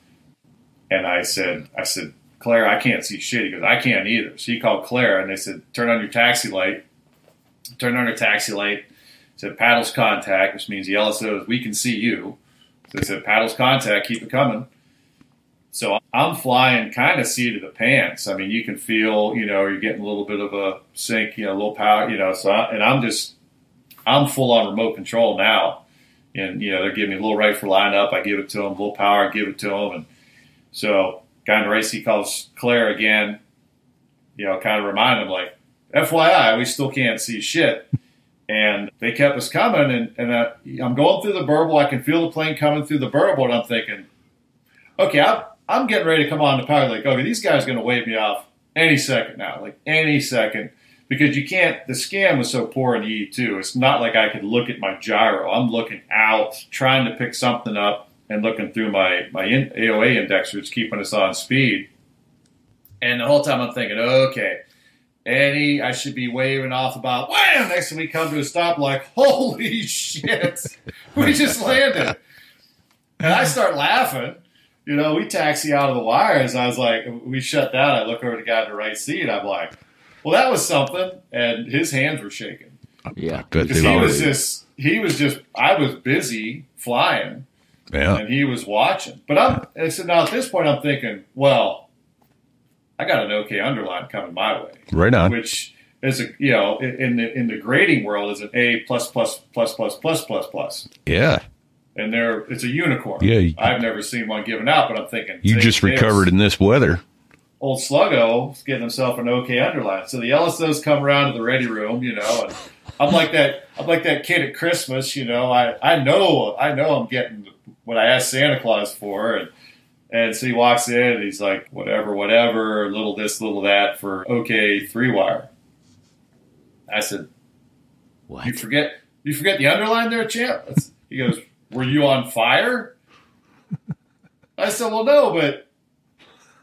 And I said, I said, Clara, I can't see shit. He goes, I can't either. So he called Clara, and they said, turn on your taxi light. Turn on your taxi light. Said paddles contact, which means the LSOs we can see you. So they said paddles contact, keep it coming. So I'm flying kind of seat of the pants. I mean, you can feel, you know, you're getting a little bit of a sink, you know, a little power, you know. So, I, and I'm just, I'm full on remote control now, and you know, they're giving me a little right for line up. I give it to them, a little power, I give it to them, and so guy in the race he calls Clara again, you know, kind of remind him like, FYI, we still can't see shit. And they kept us coming, and, and I, I'm going through the burble. I can feel the plane coming through the burble, and I'm thinking, okay, I'm, I'm getting ready to come on the power. Like, okay, these guys are going to wave me off any second now, like any second, because you can't. The scan was so poor in E2. It's not like I could look at my gyro. I'm looking out, trying to pick something up, and looking through my my AOA indexer. It's keeping us on speed. And the whole time I'm thinking, okay, Eddie, I should be waving off about wham. Next time we come to a stop, like, holy shit, we just landed. And I start laughing. You know, we taxi out of the wires. I was like, we shut down. I look over to the guy in the right seat. I'm like, well, that was something. And his hands were shaking Yeah. But because he were- was just, he was just, I was busy flying yeah. and he was watching. But I'm, and so now at this point, I'm thinking, well, I got an okay underline coming my way Right on. which is a you know in the in the grading world is an A plus plus plus plus plus plus plus, Yeah. and there it's a unicorn. Yeah, you- I've never seen one given out, but I'm thinking You just recovered in this weather. Old Sluggo is getting himself an okay underline. So the LSOs come around to the ready room, you know, and I'm like that. I'm like that kid at Christmas, you know. I I know I know I'm getting what I asked Santa Claus for, and and so he walks in and he's like, whatever, whatever, little this, little that for okay three wire. I said, What? You forget you forget the underline there, champ? He goes, Were you on fire? I said, Well no, but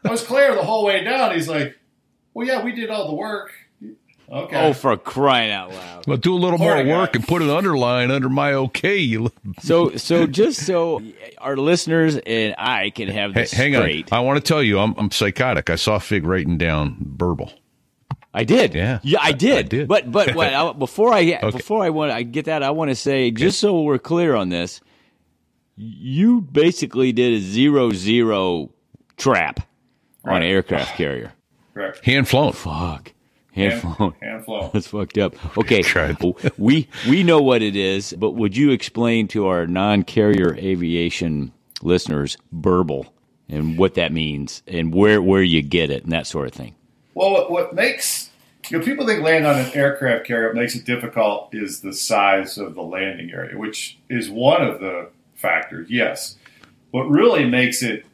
I was clear the whole way down. He's like, Well yeah, we did all the work. Okay. Oh, for crying out loud! Well, do a little more Florida guy. work and put an underline under my okay. You So, so just so our listeners and I can have Hey, this hang straight, on. I want to tell you, I'm, I'm psychotic. I saw Fig writing down burble. I did. Yeah. yeah, I did. I did. But but what, I, before I before I want I get that, I want to say just so we're clear on this, you basically did a zero zero trap on an aircraft carrier. Correct. Hand flown. Fuck. Hand flown. Hand flown. That's fucked up. Okay, we we know what it is, but would you explain to our non-carrier aviation listeners burble and what that means and where where you get it and that sort of thing? Well, what, what makes you know, people think land on an aircraft carrier what makes it difficult is the size of the landing area, which is one of the factors. Yes, what really makes it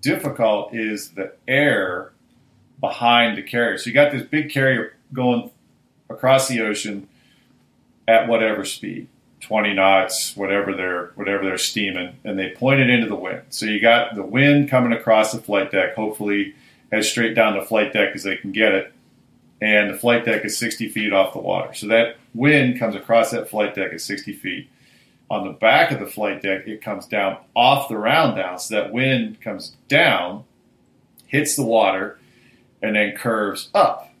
difficult is the air behind the carrier. So you got this big carrier going across the ocean at whatever speed, 20 knots, whatever they're whatever they're steaming, and they point it into the wind. So you got the wind coming across the flight deck, hopefully as straight down the flight deck as they can get it, and the flight deck is 60 feet off the water. So that wind comes across that flight deck at 60 feet. On the back of the flight deck, it comes down off the round down, so that wind comes down, hits the water, and then curves up.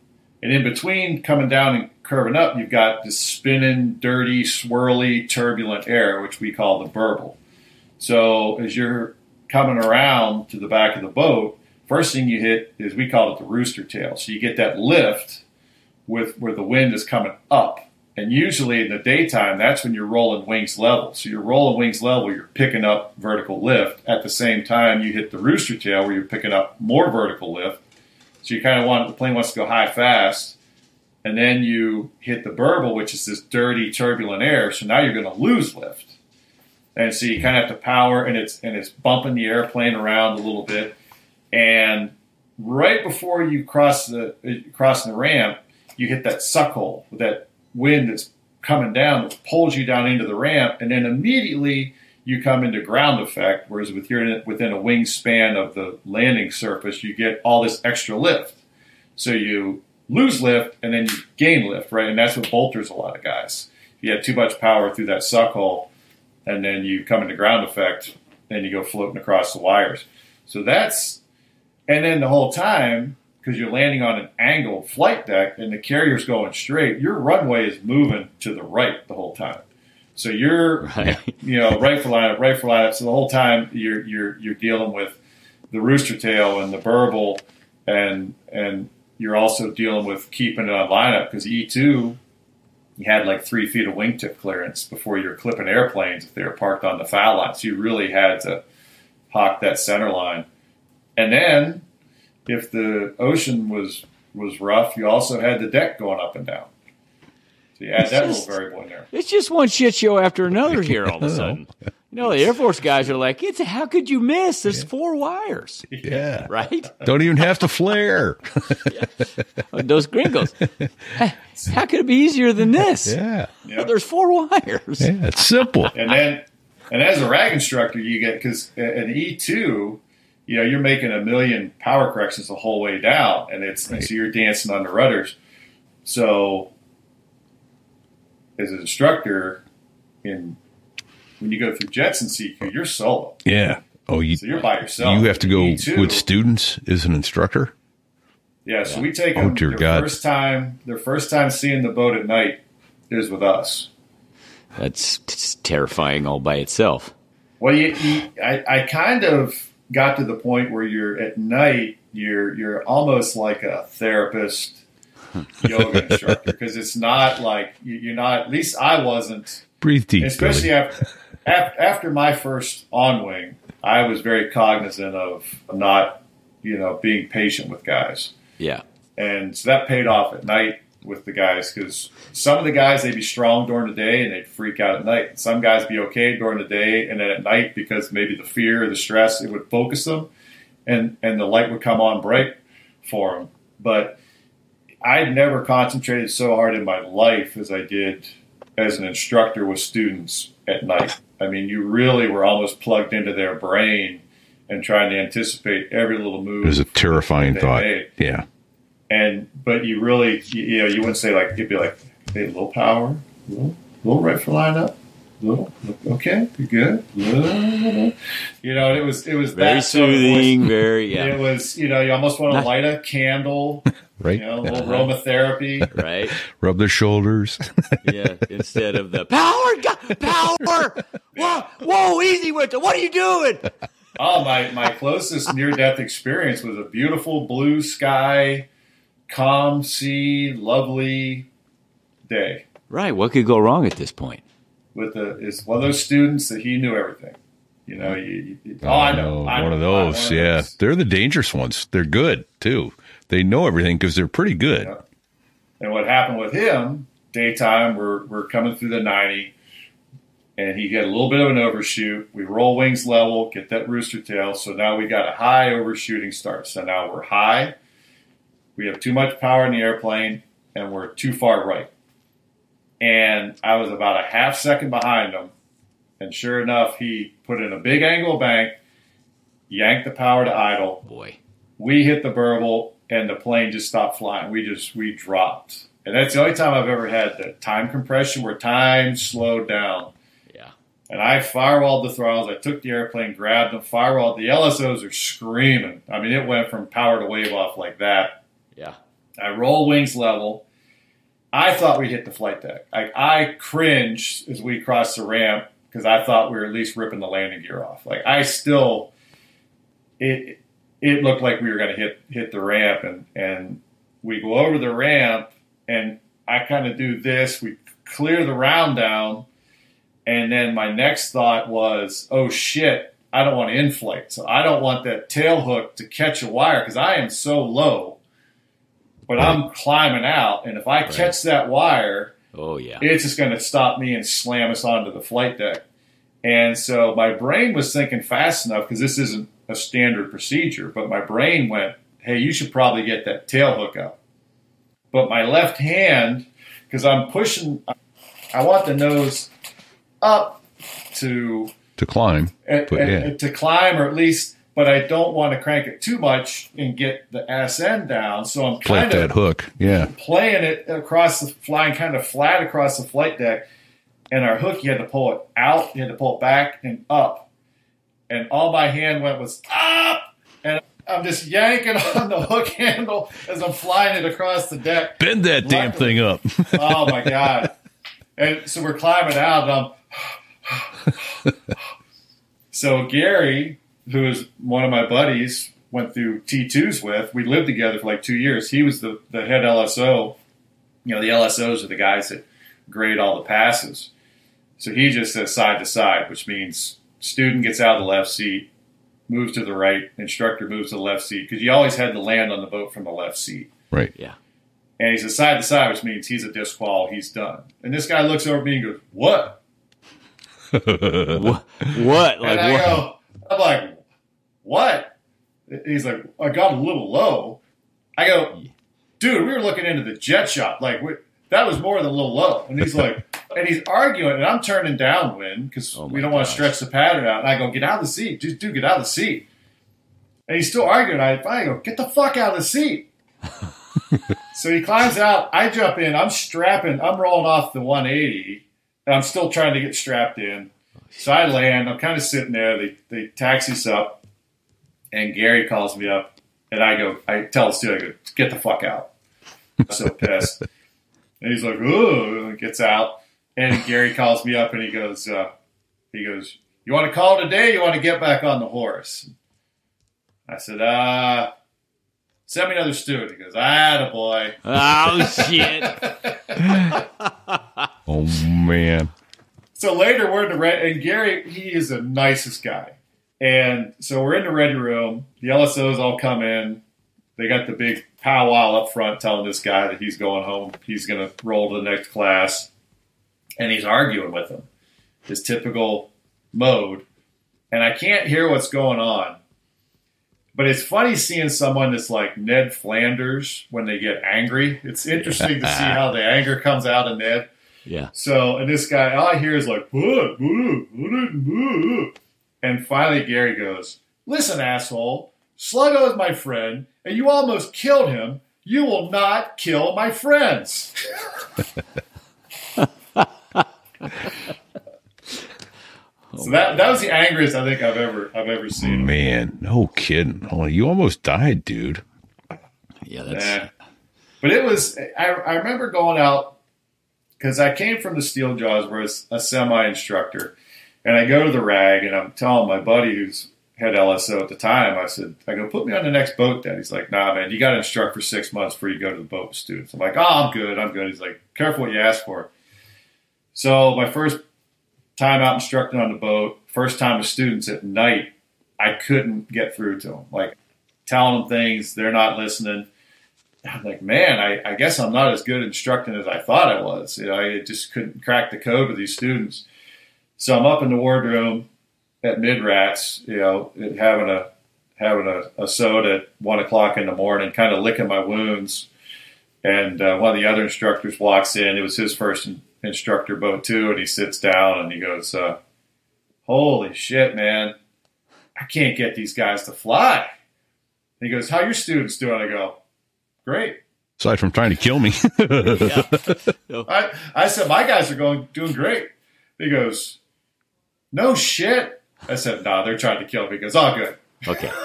And in between coming down and curving up, you've got this spinning, dirty, swirly, turbulent air, which we call the burble. So as you're coming around to the back of the boat, first thing you hit is we call it the rooster tail. So you get that lift with where the wind is coming up. And usually in the daytime, that's when you're rolling wings level. So you're rolling wings level, you're picking up vertical lift. At the same time, you hit the rooster tail where you're picking up more vertical lift. So you kind of want the plane wants to go high fast, and then you hit the burble, which is this dirty, turbulent air. So now you're going to lose lift, and so you kind of have to power, and it's and it's bumping the airplane around a little bit, and right before you cross the uh, crossing the ramp, you hit that suck hole with that wind that's coming down that pulls you down into the ramp, and then immediately you come into ground effect. Whereas with your within a wingspan of the landing surface, you get all this extra lift. So you lose lift and then you gain lift, right? And that's what bolters a lot of guys. If You have too much power through that suck hole, and then you come into ground effect, and you go floating across the wires. So that's, and then the whole time, because you're landing on an angled flight deck and the carrier's going straight, your runway is moving to the right the whole time. So you're, Right. you know, right for lineup, right for lineup. So the whole time you're you're you're dealing with the rooster tail and the burble, and and you're also dealing with keeping it on lineup because E two, you had like three feet of wingtip clearance before you're clipping airplanes if they were parked on the foul line. So you really had to hawk that center line, and then if the ocean was was rough, you also had the deck going up and down. So you add that just- little variable in there. It's just one shit show after another here all of a sudden. You know, the Air Force guys are like, "It's how could you miss? There's four wires, Yeah. right? Don't even have to flare. Those gringos. How could it be easier than this? Yeah. Well, there's four wires. Yeah. It's simple. and then and as a rag instructor you get because an e2 you know you're making a million power corrections the whole way down and it's and so you're dancing on the rudders so as an instructor in when you go through jets and CQ you're solo Yeah. Oh, you so you're by yourself you have to go E2 with students as an instructor. yeah so we take Oh, them dear their God. first time their first time seeing the boat at night is with us That's terrifying all by itself. Well, you, you, I, I kind of got to the point where you're at night, you're you're almost like a therapist, yoga instructor, because it's not like you- you're not. At least I wasn't, Breathe deep. especially Billy. after, after after my first on wing. I was very cognizant of not, you know, being patient with guys, Yeah. and so that paid off at night with the guys because some of the guys they'd be strong during the day and they'd freak out at night. Some guys be okay during the day and then at night because maybe the fear or the stress it would focus them, and and the light would come on bright for them. But I'd never concentrated so hard in my life as I did as an instructor with students at night. I mean, you really were almost plugged into their brain and trying to anticipate every little move. It was a terrifying thought. made Yeah. and but you really you, you know you wouldn't say like you'd be like hey little power little little right for lineup little okay you're good little, you know it was it was Very that sort of voice. soothing, very, yeah. it was you know you almost want to light a candle Right. you know a little uh-huh. aromatherapy Right? Rub their shoulders. Yeah. Instead of the power, power. Whoa, whoa, easy with it. What are you doing? oh my my closest near death experience was a beautiful blue sky calm sea lovely day Right. What could go wrong at this point? With the is one of those students that he knew everything. You know, you, you, oh, I know, uh, I one know, of those. one of yeah. those. They're the dangerous ones. They're good too. They know everything because they're pretty good. Yeah. And what happened with him, daytime, we're, we're coming through the 90, and he get a little bit of an overshoot. We roll wings level, get that rooster tail. So now we got a high overshooting start. So now we're high. We have too much power in the airplane, and we're too far right. And I was about a half second behind him. And sure enough, he put in a big angle bank, yanked the power to idle. Boy. We hit the burble, and the plane just stopped flying. We just we dropped. And that's the only time I've ever had the time compression where time slowed down. Yeah. And I firewalled the throttles. I took the airplane, grabbed them, firewalled. The LSOs are screaming. I mean, it went from power to wave off like that. Yeah. I roll wings level. I thought we hit the flight deck. I, I cringed as we crossed the ramp because I thought we were at least ripping the landing gear off. Like I still, it it looked like we were going to hit hit the ramp, and and we go over the ramp, and I kind of do this. We clear the round down, and then my next thought was, oh shit, I don't want to inflate, so I don't want that tail hook to catch a wire because I am so low. But I'm climbing out, and if I catch that wire, Oh yeah. it's just going to stop me and slam us onto the flight deck. And so my brain was thinking fast enough because this isn't a standard procedure, but my brain went, hey, you should probably get that tail hook up. But my left hand, because I'm pushing, I want the nose up to To climb. But, yeah. and to climb, or at least, but I don't want to crank it too much and get the ass end down. So I'm kind that of hook. Yeah. playing it across the flying kind of flat across the flight deck. And our hook, you had to pull it out, you had to pull it back and up. And all my hand went was up. And I'm just yanking on the hook handle as I'm flying it across the deck. Bend that damn thing up. Oh my god! And so we're climbing out, and I'm. so Gary, who is one of my buddies, went through T2s with. We lived together for like two years. He was the the head LSO. You know, the LSOs are the guys that grade all the passes. So he just says side to side, which means student gets out of the left seat, moves to the right, instructor moves to the left seat because you always had to land on the boat from the left seat. right. Yeah. And he says side to side, which means he's a disqual, he's done. And this guy looks over at me and goes, What? What? what? And Like I what? go, I'm like, What? He's like, I got a little low. I go, Dude, we were looking into the jet shop. Like, we, that was more than a little low. And he's like, and he's arguing, and I'm turning downwind because Oh we don't want to stretch the pattern out. And I go, Get out of the seat. Just dude, get out of the seat. And he's still arguing. I finally go, Get the fuck out of the seat. So he climbs out. I jump in. I'm strapping. I'm rolling off the 180, and I'm still trying to get strapped in. So I land. I'm kind of sitting there. They they taxi us up, and Gary calls me up, and I go. I tell the student, I go, "Get the fuck out." I'm so pissed. And he's like, "Oh," and gets out, and Gary calls me up, and he goes, uh, "He goes, you want to call today? You want to get back on the horse?" I said, "Uh." Send me another student. He goes, ah, boy. Oh shit! Oh man. So later we're in the red, and Gary, he is the nicest guy. And so we're in the ready room. The LSOs all come in. They got the big powwow up front telling this guy that he's going home. He's going to roll to the next class. And he's arguing with them, his typical mode. And I can't hear what's going on. But it's funny seeing someone that's like Ned Flanders when they get angry. It's interesting to see how the anger comes out of Ned. Yeah. So, and this guy, all I hear is like, "What? What? What? What?" And finally Gary goes, Listen, asshole, Sluggo is my friend, and you almost killed him. You will not kill my friends. so that that was the angriest I think I've ever I've ever seen. Man, no kidding. Oh, you almost died, dude. Yeah. That's Yeah. But it was, I, I remember going out because I came from the Steel Jaws where it's a semi instructor. And I go to the rag and I'm telling my buddy who's head LSO at the time, I said, I go, put me on the next boat, Dad. He's like, nah, man, you got to instruct for six months before you go to the boat with students. I'm like, oh, I'm good. I'm good. He's like, careful what you ask for. So my first time out instructing on the boat, first time with students at night, I couldn't get through to them. Like telling them things, they're not listening. I'm like, man, I, I guess I'm not as good instructing as I thought I was. You know, I just couldn't crack the code with these students. So I'm up in the wardroom at Midrats, you know, having a having a, a soda at one o'clock in the morning, kind of licking my wounds. And uh, one of the other instructors walks in. It was his first in, instructor boat too, and he sits down and he goes, uh, "Holy shit, man! I can't get these guys to fly." And he goes, "How your students doing?" I go, "Great." Aside from trying to kill me. I, I said, "My guys are going doing great." He goes, "No shit." I said, nah, they're trying to kill me." He goes, "Oh, good." Okay.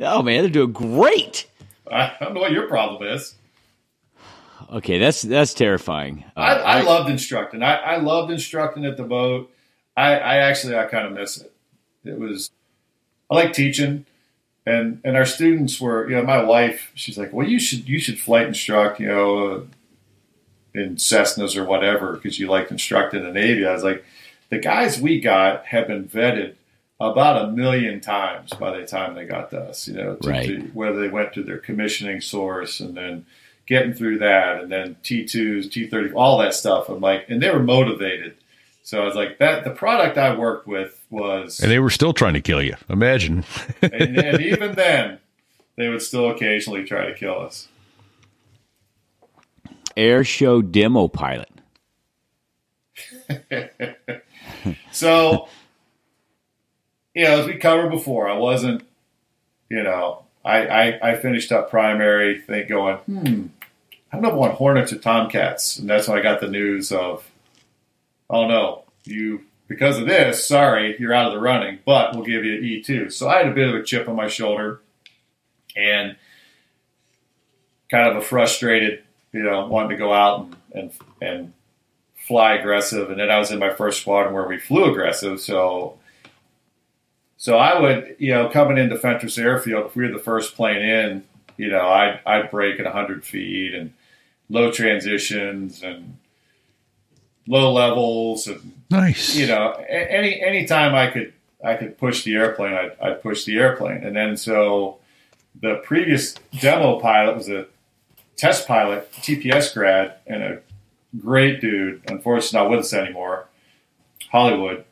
oh man, they're doing great. I don't know what your problem is. Okay, that's that's terrifying. Uh, I, I, I, loved instructing. I, I loved instructing at the boat. I, I actually I kind of miss it. It was I like teaching, and and our students were you know my wife she's like well you should you should flight instruct you know uh, in Cessnas or whatever because you liked instructing in the Navy. I was like the guys we got have been vetted about a million times by the time they got to us. You know, to, right. to, whether they went to their commissioning source and then getting through that, and then T twos, T thirty, all that stuff. I'm like, and they were motivated. So I was like, that the product I worked with was, and they were still trying to kill you. Imagine, and, and even then, they would still occasionally try to kill us. Air show demo pilot. so you know, as we covered before, I wasn't, you know, I, I, I finished up primary, think going, hmm, I don't want Hornets or Tomcats. And that's when I got the news of, oh no, you, because of this, sorry, you're out of the running, but we'll give you an E2. So I had a bit of a chip on my shoulder and kind of a frustrated, you know, wanting to go out and, and, and fly aggressive. And then I was in my first squadron where we flew aggressive. So so I would, you know, coming into Fentress Airfield, if we were the first plane in, you know, I'd, I'd break at 100 feet and low transitions and low levels and nice. You know, any any time I could I could push the airplane, I'd, I'd push the airplane. And then so the previous demo pilot was a test pilot, TPS grad, and a great dude. Unfortunately, not with us anymore. Hollywood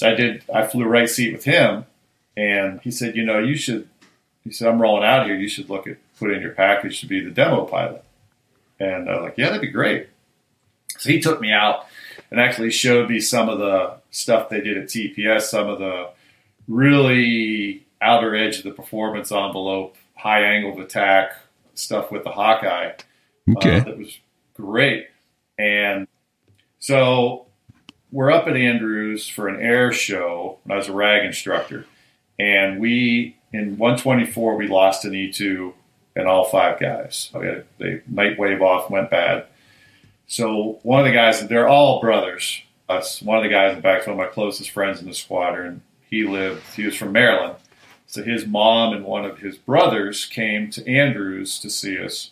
so I did. I flew right seat with him, and he said, "You know, you should." He said, "I'm rolling out here. You should look at put in your package to be the demo pilot." And I was like, "Yeah, that'd be great." So he took me out and actually showed me some of the stuff they did at TPS, some of the really outer edge of the performance envelope, high angle of attack stuff with the Hawkeye. Okay, uh, that was great. And so we're up at Andrews for an air show when I was a RAG instructor, and we in 124 we lost an E2 and all five guys. Okay, they night wave off went bad. So one of the guys, they're all brothers. Us, one of the guys in fact, one of my closest friends in the squadron. He lived. He was from Maryland. So his mom and one of his brothers came to Andrews to see us.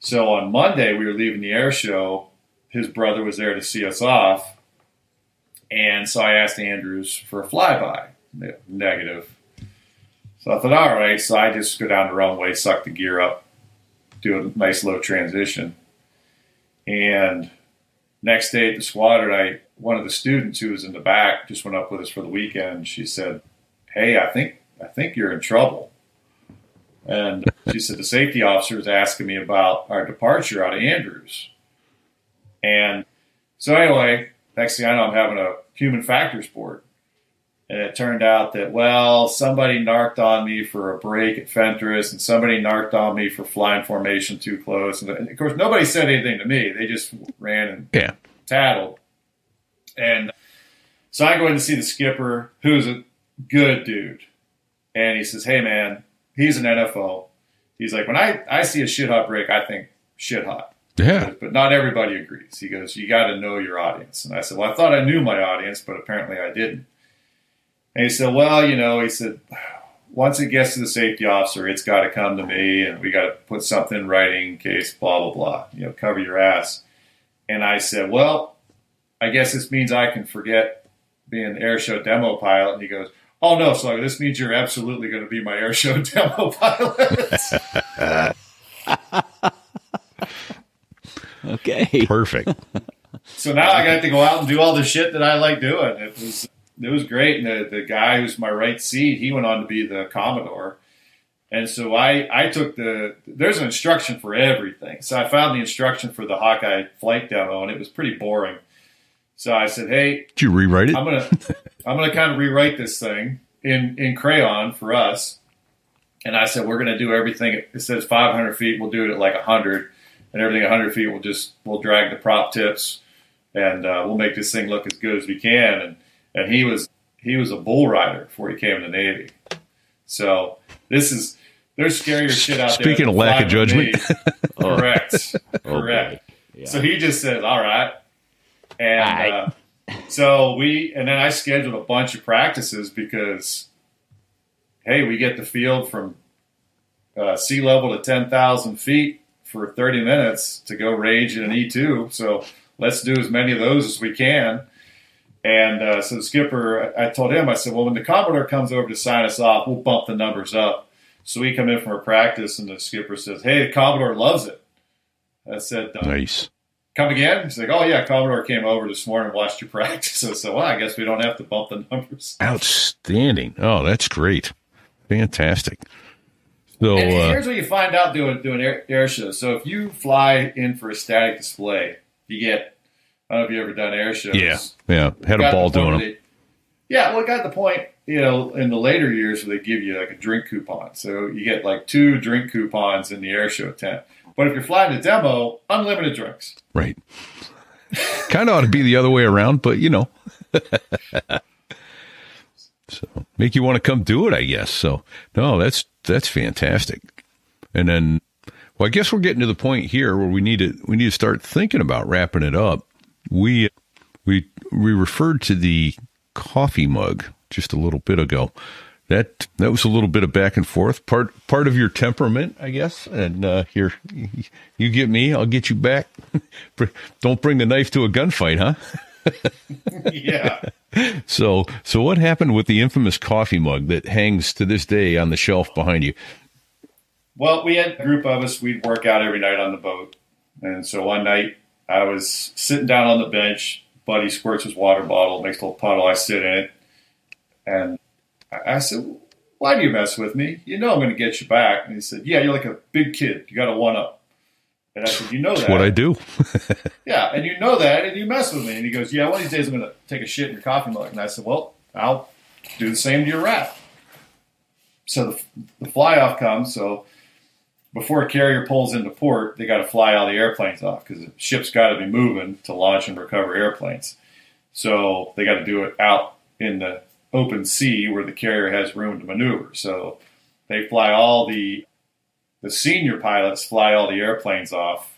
So on Monday we were leaving the air show. His brother was there to see us off and so I asked Andrews for a flyby. Negative. So I thought, all right. So I just go down the runway, suck the gear up, do a nice low transition. And next day at the squadron, I one of the students who was in the back just went up with us for the weekend. She said, "Hey, I think I think you're in trouble." And she said the safety officer was asking me about our departure out of Andrews. And so anyway, next thing I know, I'm having a human factors board. And it turned out that, well, somebody narked on me for a break at Fentress, and somebody narked on me for flying formation too close. And of course, nobody said anything to me. They just ran and yeah. tattled. And so I go in to see the skipper, who's a good dude. And he says, Hey, man, he's an NFO. He's like, When I, I see a shit hot break, I think shit hot. Yeah. But not everybody agrees. He goes, You got to know your audience. And I said, Well, I thought I knew my audience, but apparently I didn't. And he said, Well, you know, he said, once it gets to the safety officer, it's got to come to me, and we got to put something in writing in case blah, blah, blah. You know, cover your ass. And I said, Well, I guess this means I can forget being an air show demo pilot. And he goes, Oh no, Sluggo, this means you're absolutely going to be my air show demo pilot. Okay. Perfect. so now I got to go out and do all the shit that I like doing. It was it was great. And the, the guy who's my right seat, he went on to be the Commodore. And so I, I took the, there's an instruction for everything. So I found the instruction for the Hawkeye flight demo and it was pretty boring. So I said, Hey, Did you rewrite it? I'm going to, I'm going to kind of rewrite this thing in, in crayon for us. And I said, we're going to do everything. It says 500 feet. We'll do it at like 100 and everything 100 feet. We'll just, we'll drag the prop tips and uh, we'll make this thing look as good as we can. And, and he was, he was a bull rider before he came in the Navy. So this is, there's scarier shit out there. Speaking of lack of judgment. me. Correct. Oh, Correct. boy. Yeah. So he just says, "All right," and Aye. uh, so we, and then I scheduled a bunch of practices because, hey, we get the field from uh, sea level to ten thousand feet for thirty minutes to go rage in an E two. So let's do as many of those as we can. And uh, so the skipper, I told him, I said, well, when the Commodore comes over to sign us off, we'll bump the numbers up. So we come in from a practice, and the skipper says, "Hey, the Commodore loves it." I said, nice. Come again? He's like, oh yeah, Commodore came over this morning and watched your practice. I said, well, I guess we don't have to bump the numbers. Outstanding. Oh, that's great. Fantastic. So, and uh, here's what you find out doing doing air, air shows. So if you fly in for a static display, you get. I don't know if you ever done air shows. yeah, yeah. Had a ball the doing them. they- yeah, well, it got the point. You know, in the later years, where they give you like a drink coupon, so you get like two drink coupons in the air show tent. But if you're flying a demo, unlimited drinks. Right. kind of ought to be the other way around, but you know. so make you want to come do it, I guess. So no, that's that's fantastic. And then, well, I guess we're getting to the point here where we need to we need to start thinking about wrapping it up. We we we referred to the coffee mug just a little bit ago. That that was a little bit of back and forth. Part part of your temperament, I guess. And uh, here, you get me, I'll get you back. Don't bring the knife to a gunfight, huh? yeah. So so what happened with the infamous coffee mug that hangs to this day on the shelf behind you? Well, we had a group of us. We'd work out every night on the boat, and so one night I was sitting down on the bench. Buddy squirts his water bottle, makes a little puddle. I sit in it, and I said, "Why do you mess with me? You know I'm going to get you back." And he said, "Yeah, you're like a big kid. You got a one up." And I said, "You know That's that? what I do. Yeah, and you know that, and you mess with me." And he goes, "Yeah, one of these days I'm going to take a shit in your coffee mug." And I said, "Well, I'll do the same to your rat." So the, the fly off comes. So before a carrier pulls into port, they got to fly all the airplanes off because the ship's got to be moving to launch and recover airplanes. So they got to do it out in the open sea where the carrier has room to maneuver. So they fly all the the senior pilots fly all the airplanes off,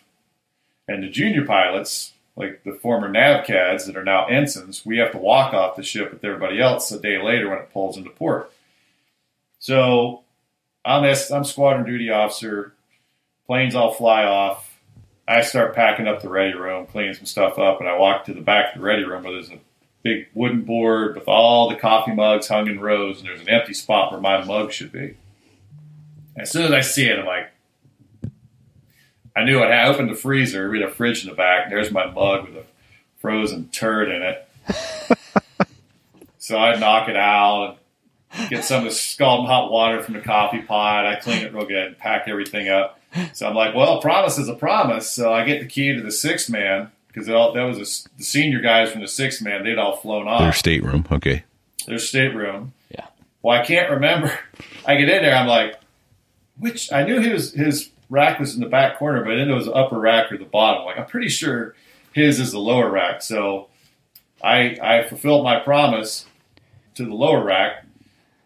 and the junior pilots, like the former NAVCADs that are now ensigns, we have to walk off the ship with everybody else a day later when it pulls into port. So I'm this, I'm squadron duty officer. Planes all fly off. I start packing up the ready room, cleaning some stuff up, and I walk to the back of the ready room where there's a big wooden board with all the coffee mugs hung in rows, and there's an empty spot where my mug should be. As soon as I see it, I'm like, I knew it. I opened the freezer. We had a fridge in the back. And there's my mug with a frozen turd in it. so I knock it out and get some of the scalding hot water from the coffee pot. I clean it real good and pack everything up. So I'm like, well, a promise is a promise. So I get the key to the sixth man because that was a, the senior guys from the sixth man. They'd all flown off Their stateroom. Okay. their stateroom. Yeah. Well, I can't remember. I get in there. I'm like, which I knew his his rack was in the back corner, but I didn't know it was the upper rack or the bottom. Like I'm pretty sure his is the lower rack. So I I fulfilled my promise to the lower rack,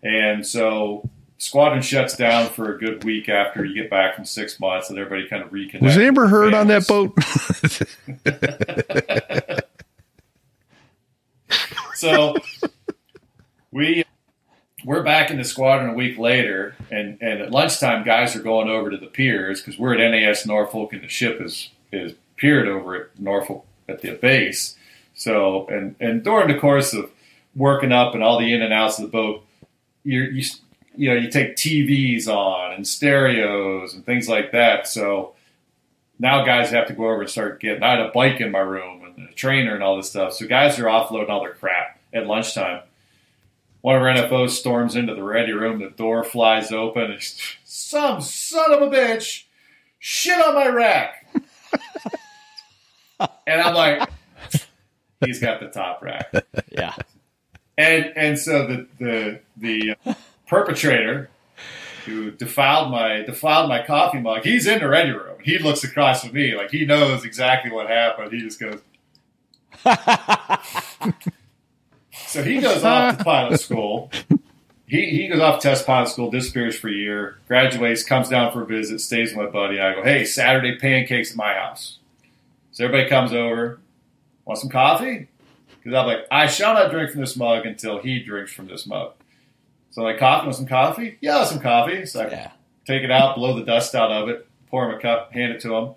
and so squadron shuts down for a good week after you get back from six months, and everybody kind of reconnects. Was Amber Heard on that boat? so we we're back in the squadron a week later, and, and at lunchtime, guys are going over to the piers because we're at NAS Norfolk, and the ship is is piered over at Norfolk at the base. So, and and during the course of working up and all the in and outs of the boat, you're you you know you take TVs on and stereos and things like that. So now guys have to go over and start getting. I had a bike in my room and a trainer and all this stuff. So guys are offloading all their crap at lunchtime. One of our NFOs storms into the ready room. The door flies open. And some son of a bitch shit on my rack. and I'm like, he's got the top rack. Yeah. And and so the the the uh, perpetrator who defiled my defiled my coffee mug, he's in the ready room. He looks across at me like he knows exactly what happened. He just goes. so he goes off to pilot school. He, he goes off to test pilot school, disappears for a year, graduates, comes down for a visit, stays with my buddy. I go, hey, Saturday pancakes at my house. So everybody comes over, want some coffee? Because I'm like, I shall not drink from this mug until he drinks from this mug. So like, coffee, want some coffee? Yeah, some coffee. So I Yeah. take it out, blow the dust out of it, pour him a cup, hand it to him,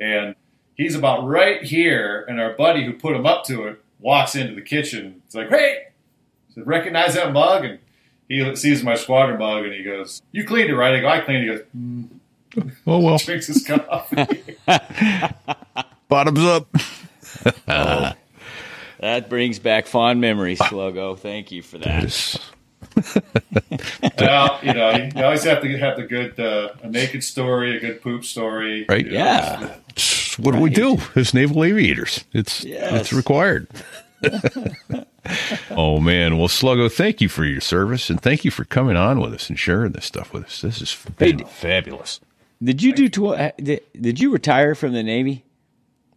and he's about right here. And our buddy who put him up to it walks into the kitchen. It's like, hey, I said, recognize that mug? And he sees my squadron mug and he goes, "You cleaned it, right?" I go, "I cleaned it." He goes, mm, Oh well, drinks his coffee. bottoms up. That brings back fond memories, Sluggo. Thank you for that. Yes. well, you know, you always have to have the good, uh, a naked story, a good poop story. Right. You know, Yeah. It's what do we do as naval aviators? It's Yes. it's required. oh man, well Sluggo, thank you for your service and thank you for coming on with us and sharing this stuff with us. This is been Hey, fabulous. Did you do tw- uh, did, did you retire from the Navy?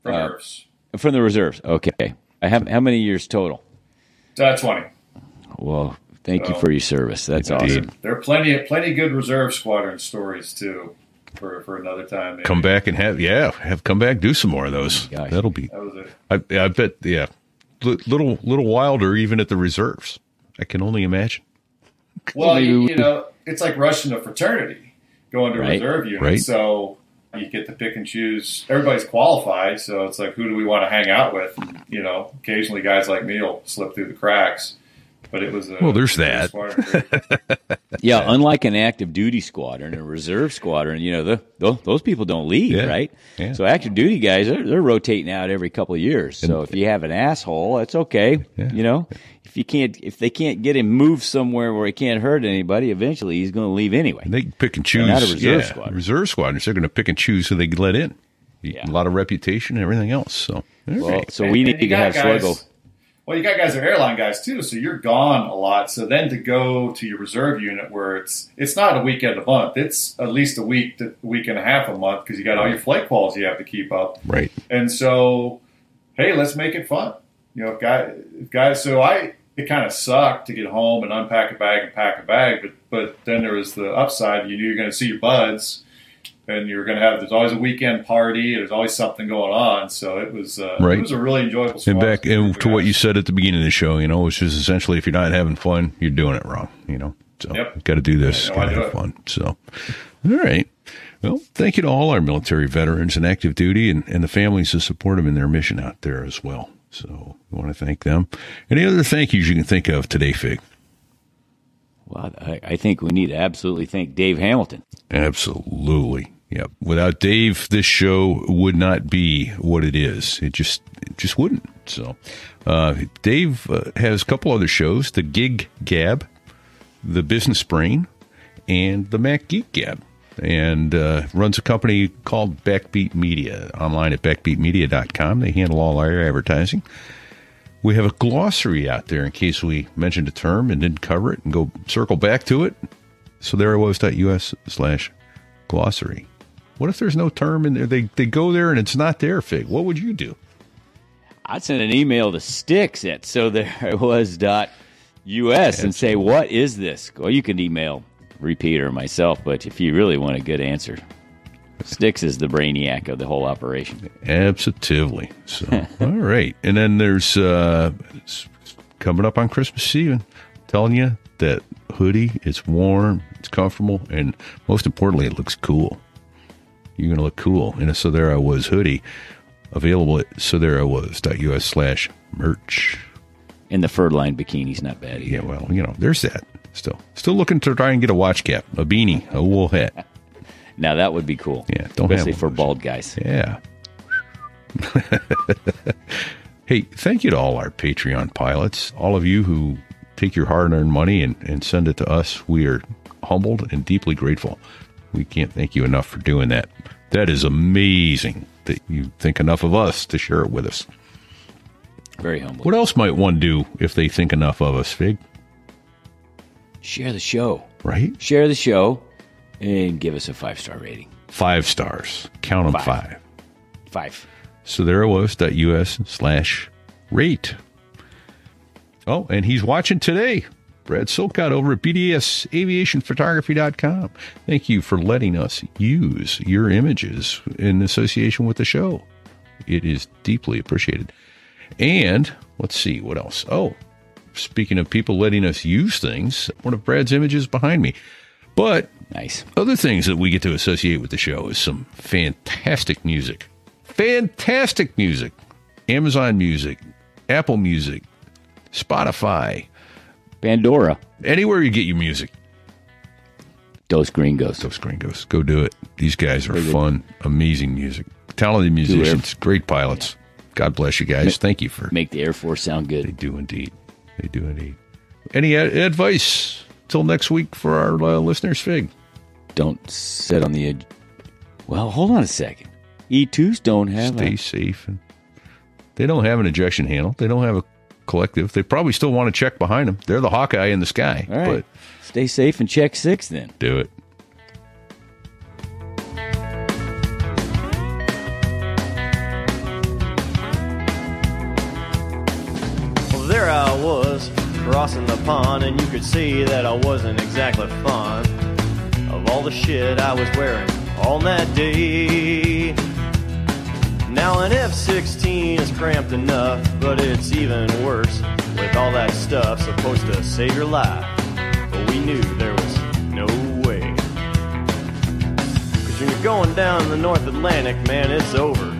From Uh, Earths. From the reserves. Okay. I have how many years total? Uh, Twenty. Well, thank you Oh. for your service. That's Indeed. awesome. There are plenty, of, plenty good reserve squadron stories too, for for another time. maybe. Come back and have yeah, have come back do some more of those. Oh gosh. That'll be That was it. I, I bet yeah, L- little little wilder even at the reserves. I can only imagine. Well, you, you know, it's like rushing a fraternity, going to Right. reserve unit. Right. So you get to pick and choose. Everybody's qualified, so it's like, who do we want to hang out with? You know, occasionally guys like me will slip through the cracks. But it was a Well, there's that. Yeah, unlike an active duty squadron, a reserve squadron, you know, the, tho- those people don't leave, Yeah. right? Yeah. So active duty guys, they're, they're rotating out every couple of years. So if you have an asshole, that's okay. Yeah. You know, if you can't, if they can't get him moved somewhere where he can't hurt anybody, eventually he's going to leave anyway. And they pick and choose. not a reserve yeah, squadron. Reserve squadrons, they're going to pick and choose who they let in. Yeah. A lot of reputation and everything else. So, Well, right. so we need and you to have got guys- Sluggo. Well, you got guys that are airline guys too, so you're gone a lot. So then to go to your reserve unit where it's it's not a weekend a month, it's at least a week to week and a half a month because you got all your flight calls you have to keep up. right. And so, hey, let's make it fun. You know, guys, guys. So I, it kind of sucked to get home and unpack a bag and pack a bag, but but then there was the upside. You knew you're going to see your buds, and you're going to have. There's always a weekend party. There's always something going on. So it was. Uh, Right. It was a really enjoyable. And back and to what you said at the beginning of the show, you know, which is essentially if you're not having fun, you're doing it wrong. You know, so Yep. got to do this, Yeah, got to have it. fun. So, all right. Well, thank you to all our military veterans and active duty and, and the families that support them in their mission out there as well. So, we want to thank them. Any other thank yous you can think of today, Fig? Well, I, I think we need to absolutely thank Dave Hamilton. Absolutely. Yep. Without Dave, this show would not be what it is. It just it just wouldn't. So, uh, Dave uh, has a couple other shows: the Gig Gab, the Business Brain, and the Mac Geek Gab, and uh, runs a company called Backbeat Media online at backbeatmedia.com. They handle all our advertising. We have a glossary out there in case we mentioned a term and didn't cover it and go circle back to it. So there I was.us slash glossary. What if there's no term in there? They, they go there and it's not there, Fig. What would you do? I'd send an email to Sticks at so there was dot us and say, what is this? Well, you can email Repeat or myself, but if you really want a good answer, Sticks is the brainiac of the whole operation. Absolutely. So, all right. And then there's uh, coming up on Christmas Eve, and telling you that hoodie, it's warm, it's comfortable, and most importantly, it looks cool. You're going to look cool in a So There I Was hoodie available at so there I was.us slash merch. And the fur lined bikini's not bad either. Yeah, well, you know, there's that. Still, still looking to try and get a watch cap, a beanie, a wool hat. Now that would be cool. Yeah, don't especially for bald guys. Yeah. hey, thank you to all our Patreon pilots, all of you who take your hard earned money and, and send it to us. We are humbled and deeply grateful. We can't thank you enough for doing that. That is amazing that you think enough of us to share it with us. Very humble. What else might one do if they think enough of us, Fig? Share the show. Right? Share the show and give us a five star rating. Five stars. Count them Five. five. Five. So there it was, .us slash rate. Oh, and he's watching today. Brad Silcott over at BDSAviationPhotography.com. Thank you for letting us use your images in association with the show. It is deeply appreciated. And let's see what else. Oh, speaking of people letting us use things, one of Brad's images behind me. But Nice. other things that we get to associate with the show is some fantastic music. Fantastic music. Amazon Music, Apple Music, Spotify, Pandora. anywhere you get your music. Dose green ghosts. Dos Gringos. Those gringos, go do it. These guys are good. fun, amazing music, talented musicians, great pilots. God bless you guys. Thank you for. Make the Air Force sound good. They do indeed. They do indeed. Any ad- advice till next week for our uh, listeners, Fig? Don't sit on the edge. Well, hold on a second. E2s don't have Stay a. safe. And they don't have an ejection handle. They don't have a collective. They probably still want to check behind them. They're the Hawkeye in the sky. All right. But Stay safe and check six then. do it. Well, there I was, crossing the pond, and you could see that I wasn't exactly fond of all the shit I was wearing on that day. Now an F-16 is cramped enough, but it's even worse with all that stuff supposed to save your life. But we knew there was no way. Cause when you're going down the North Atlantic, man, it's over.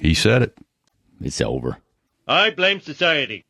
He said it. It's over. I blame society.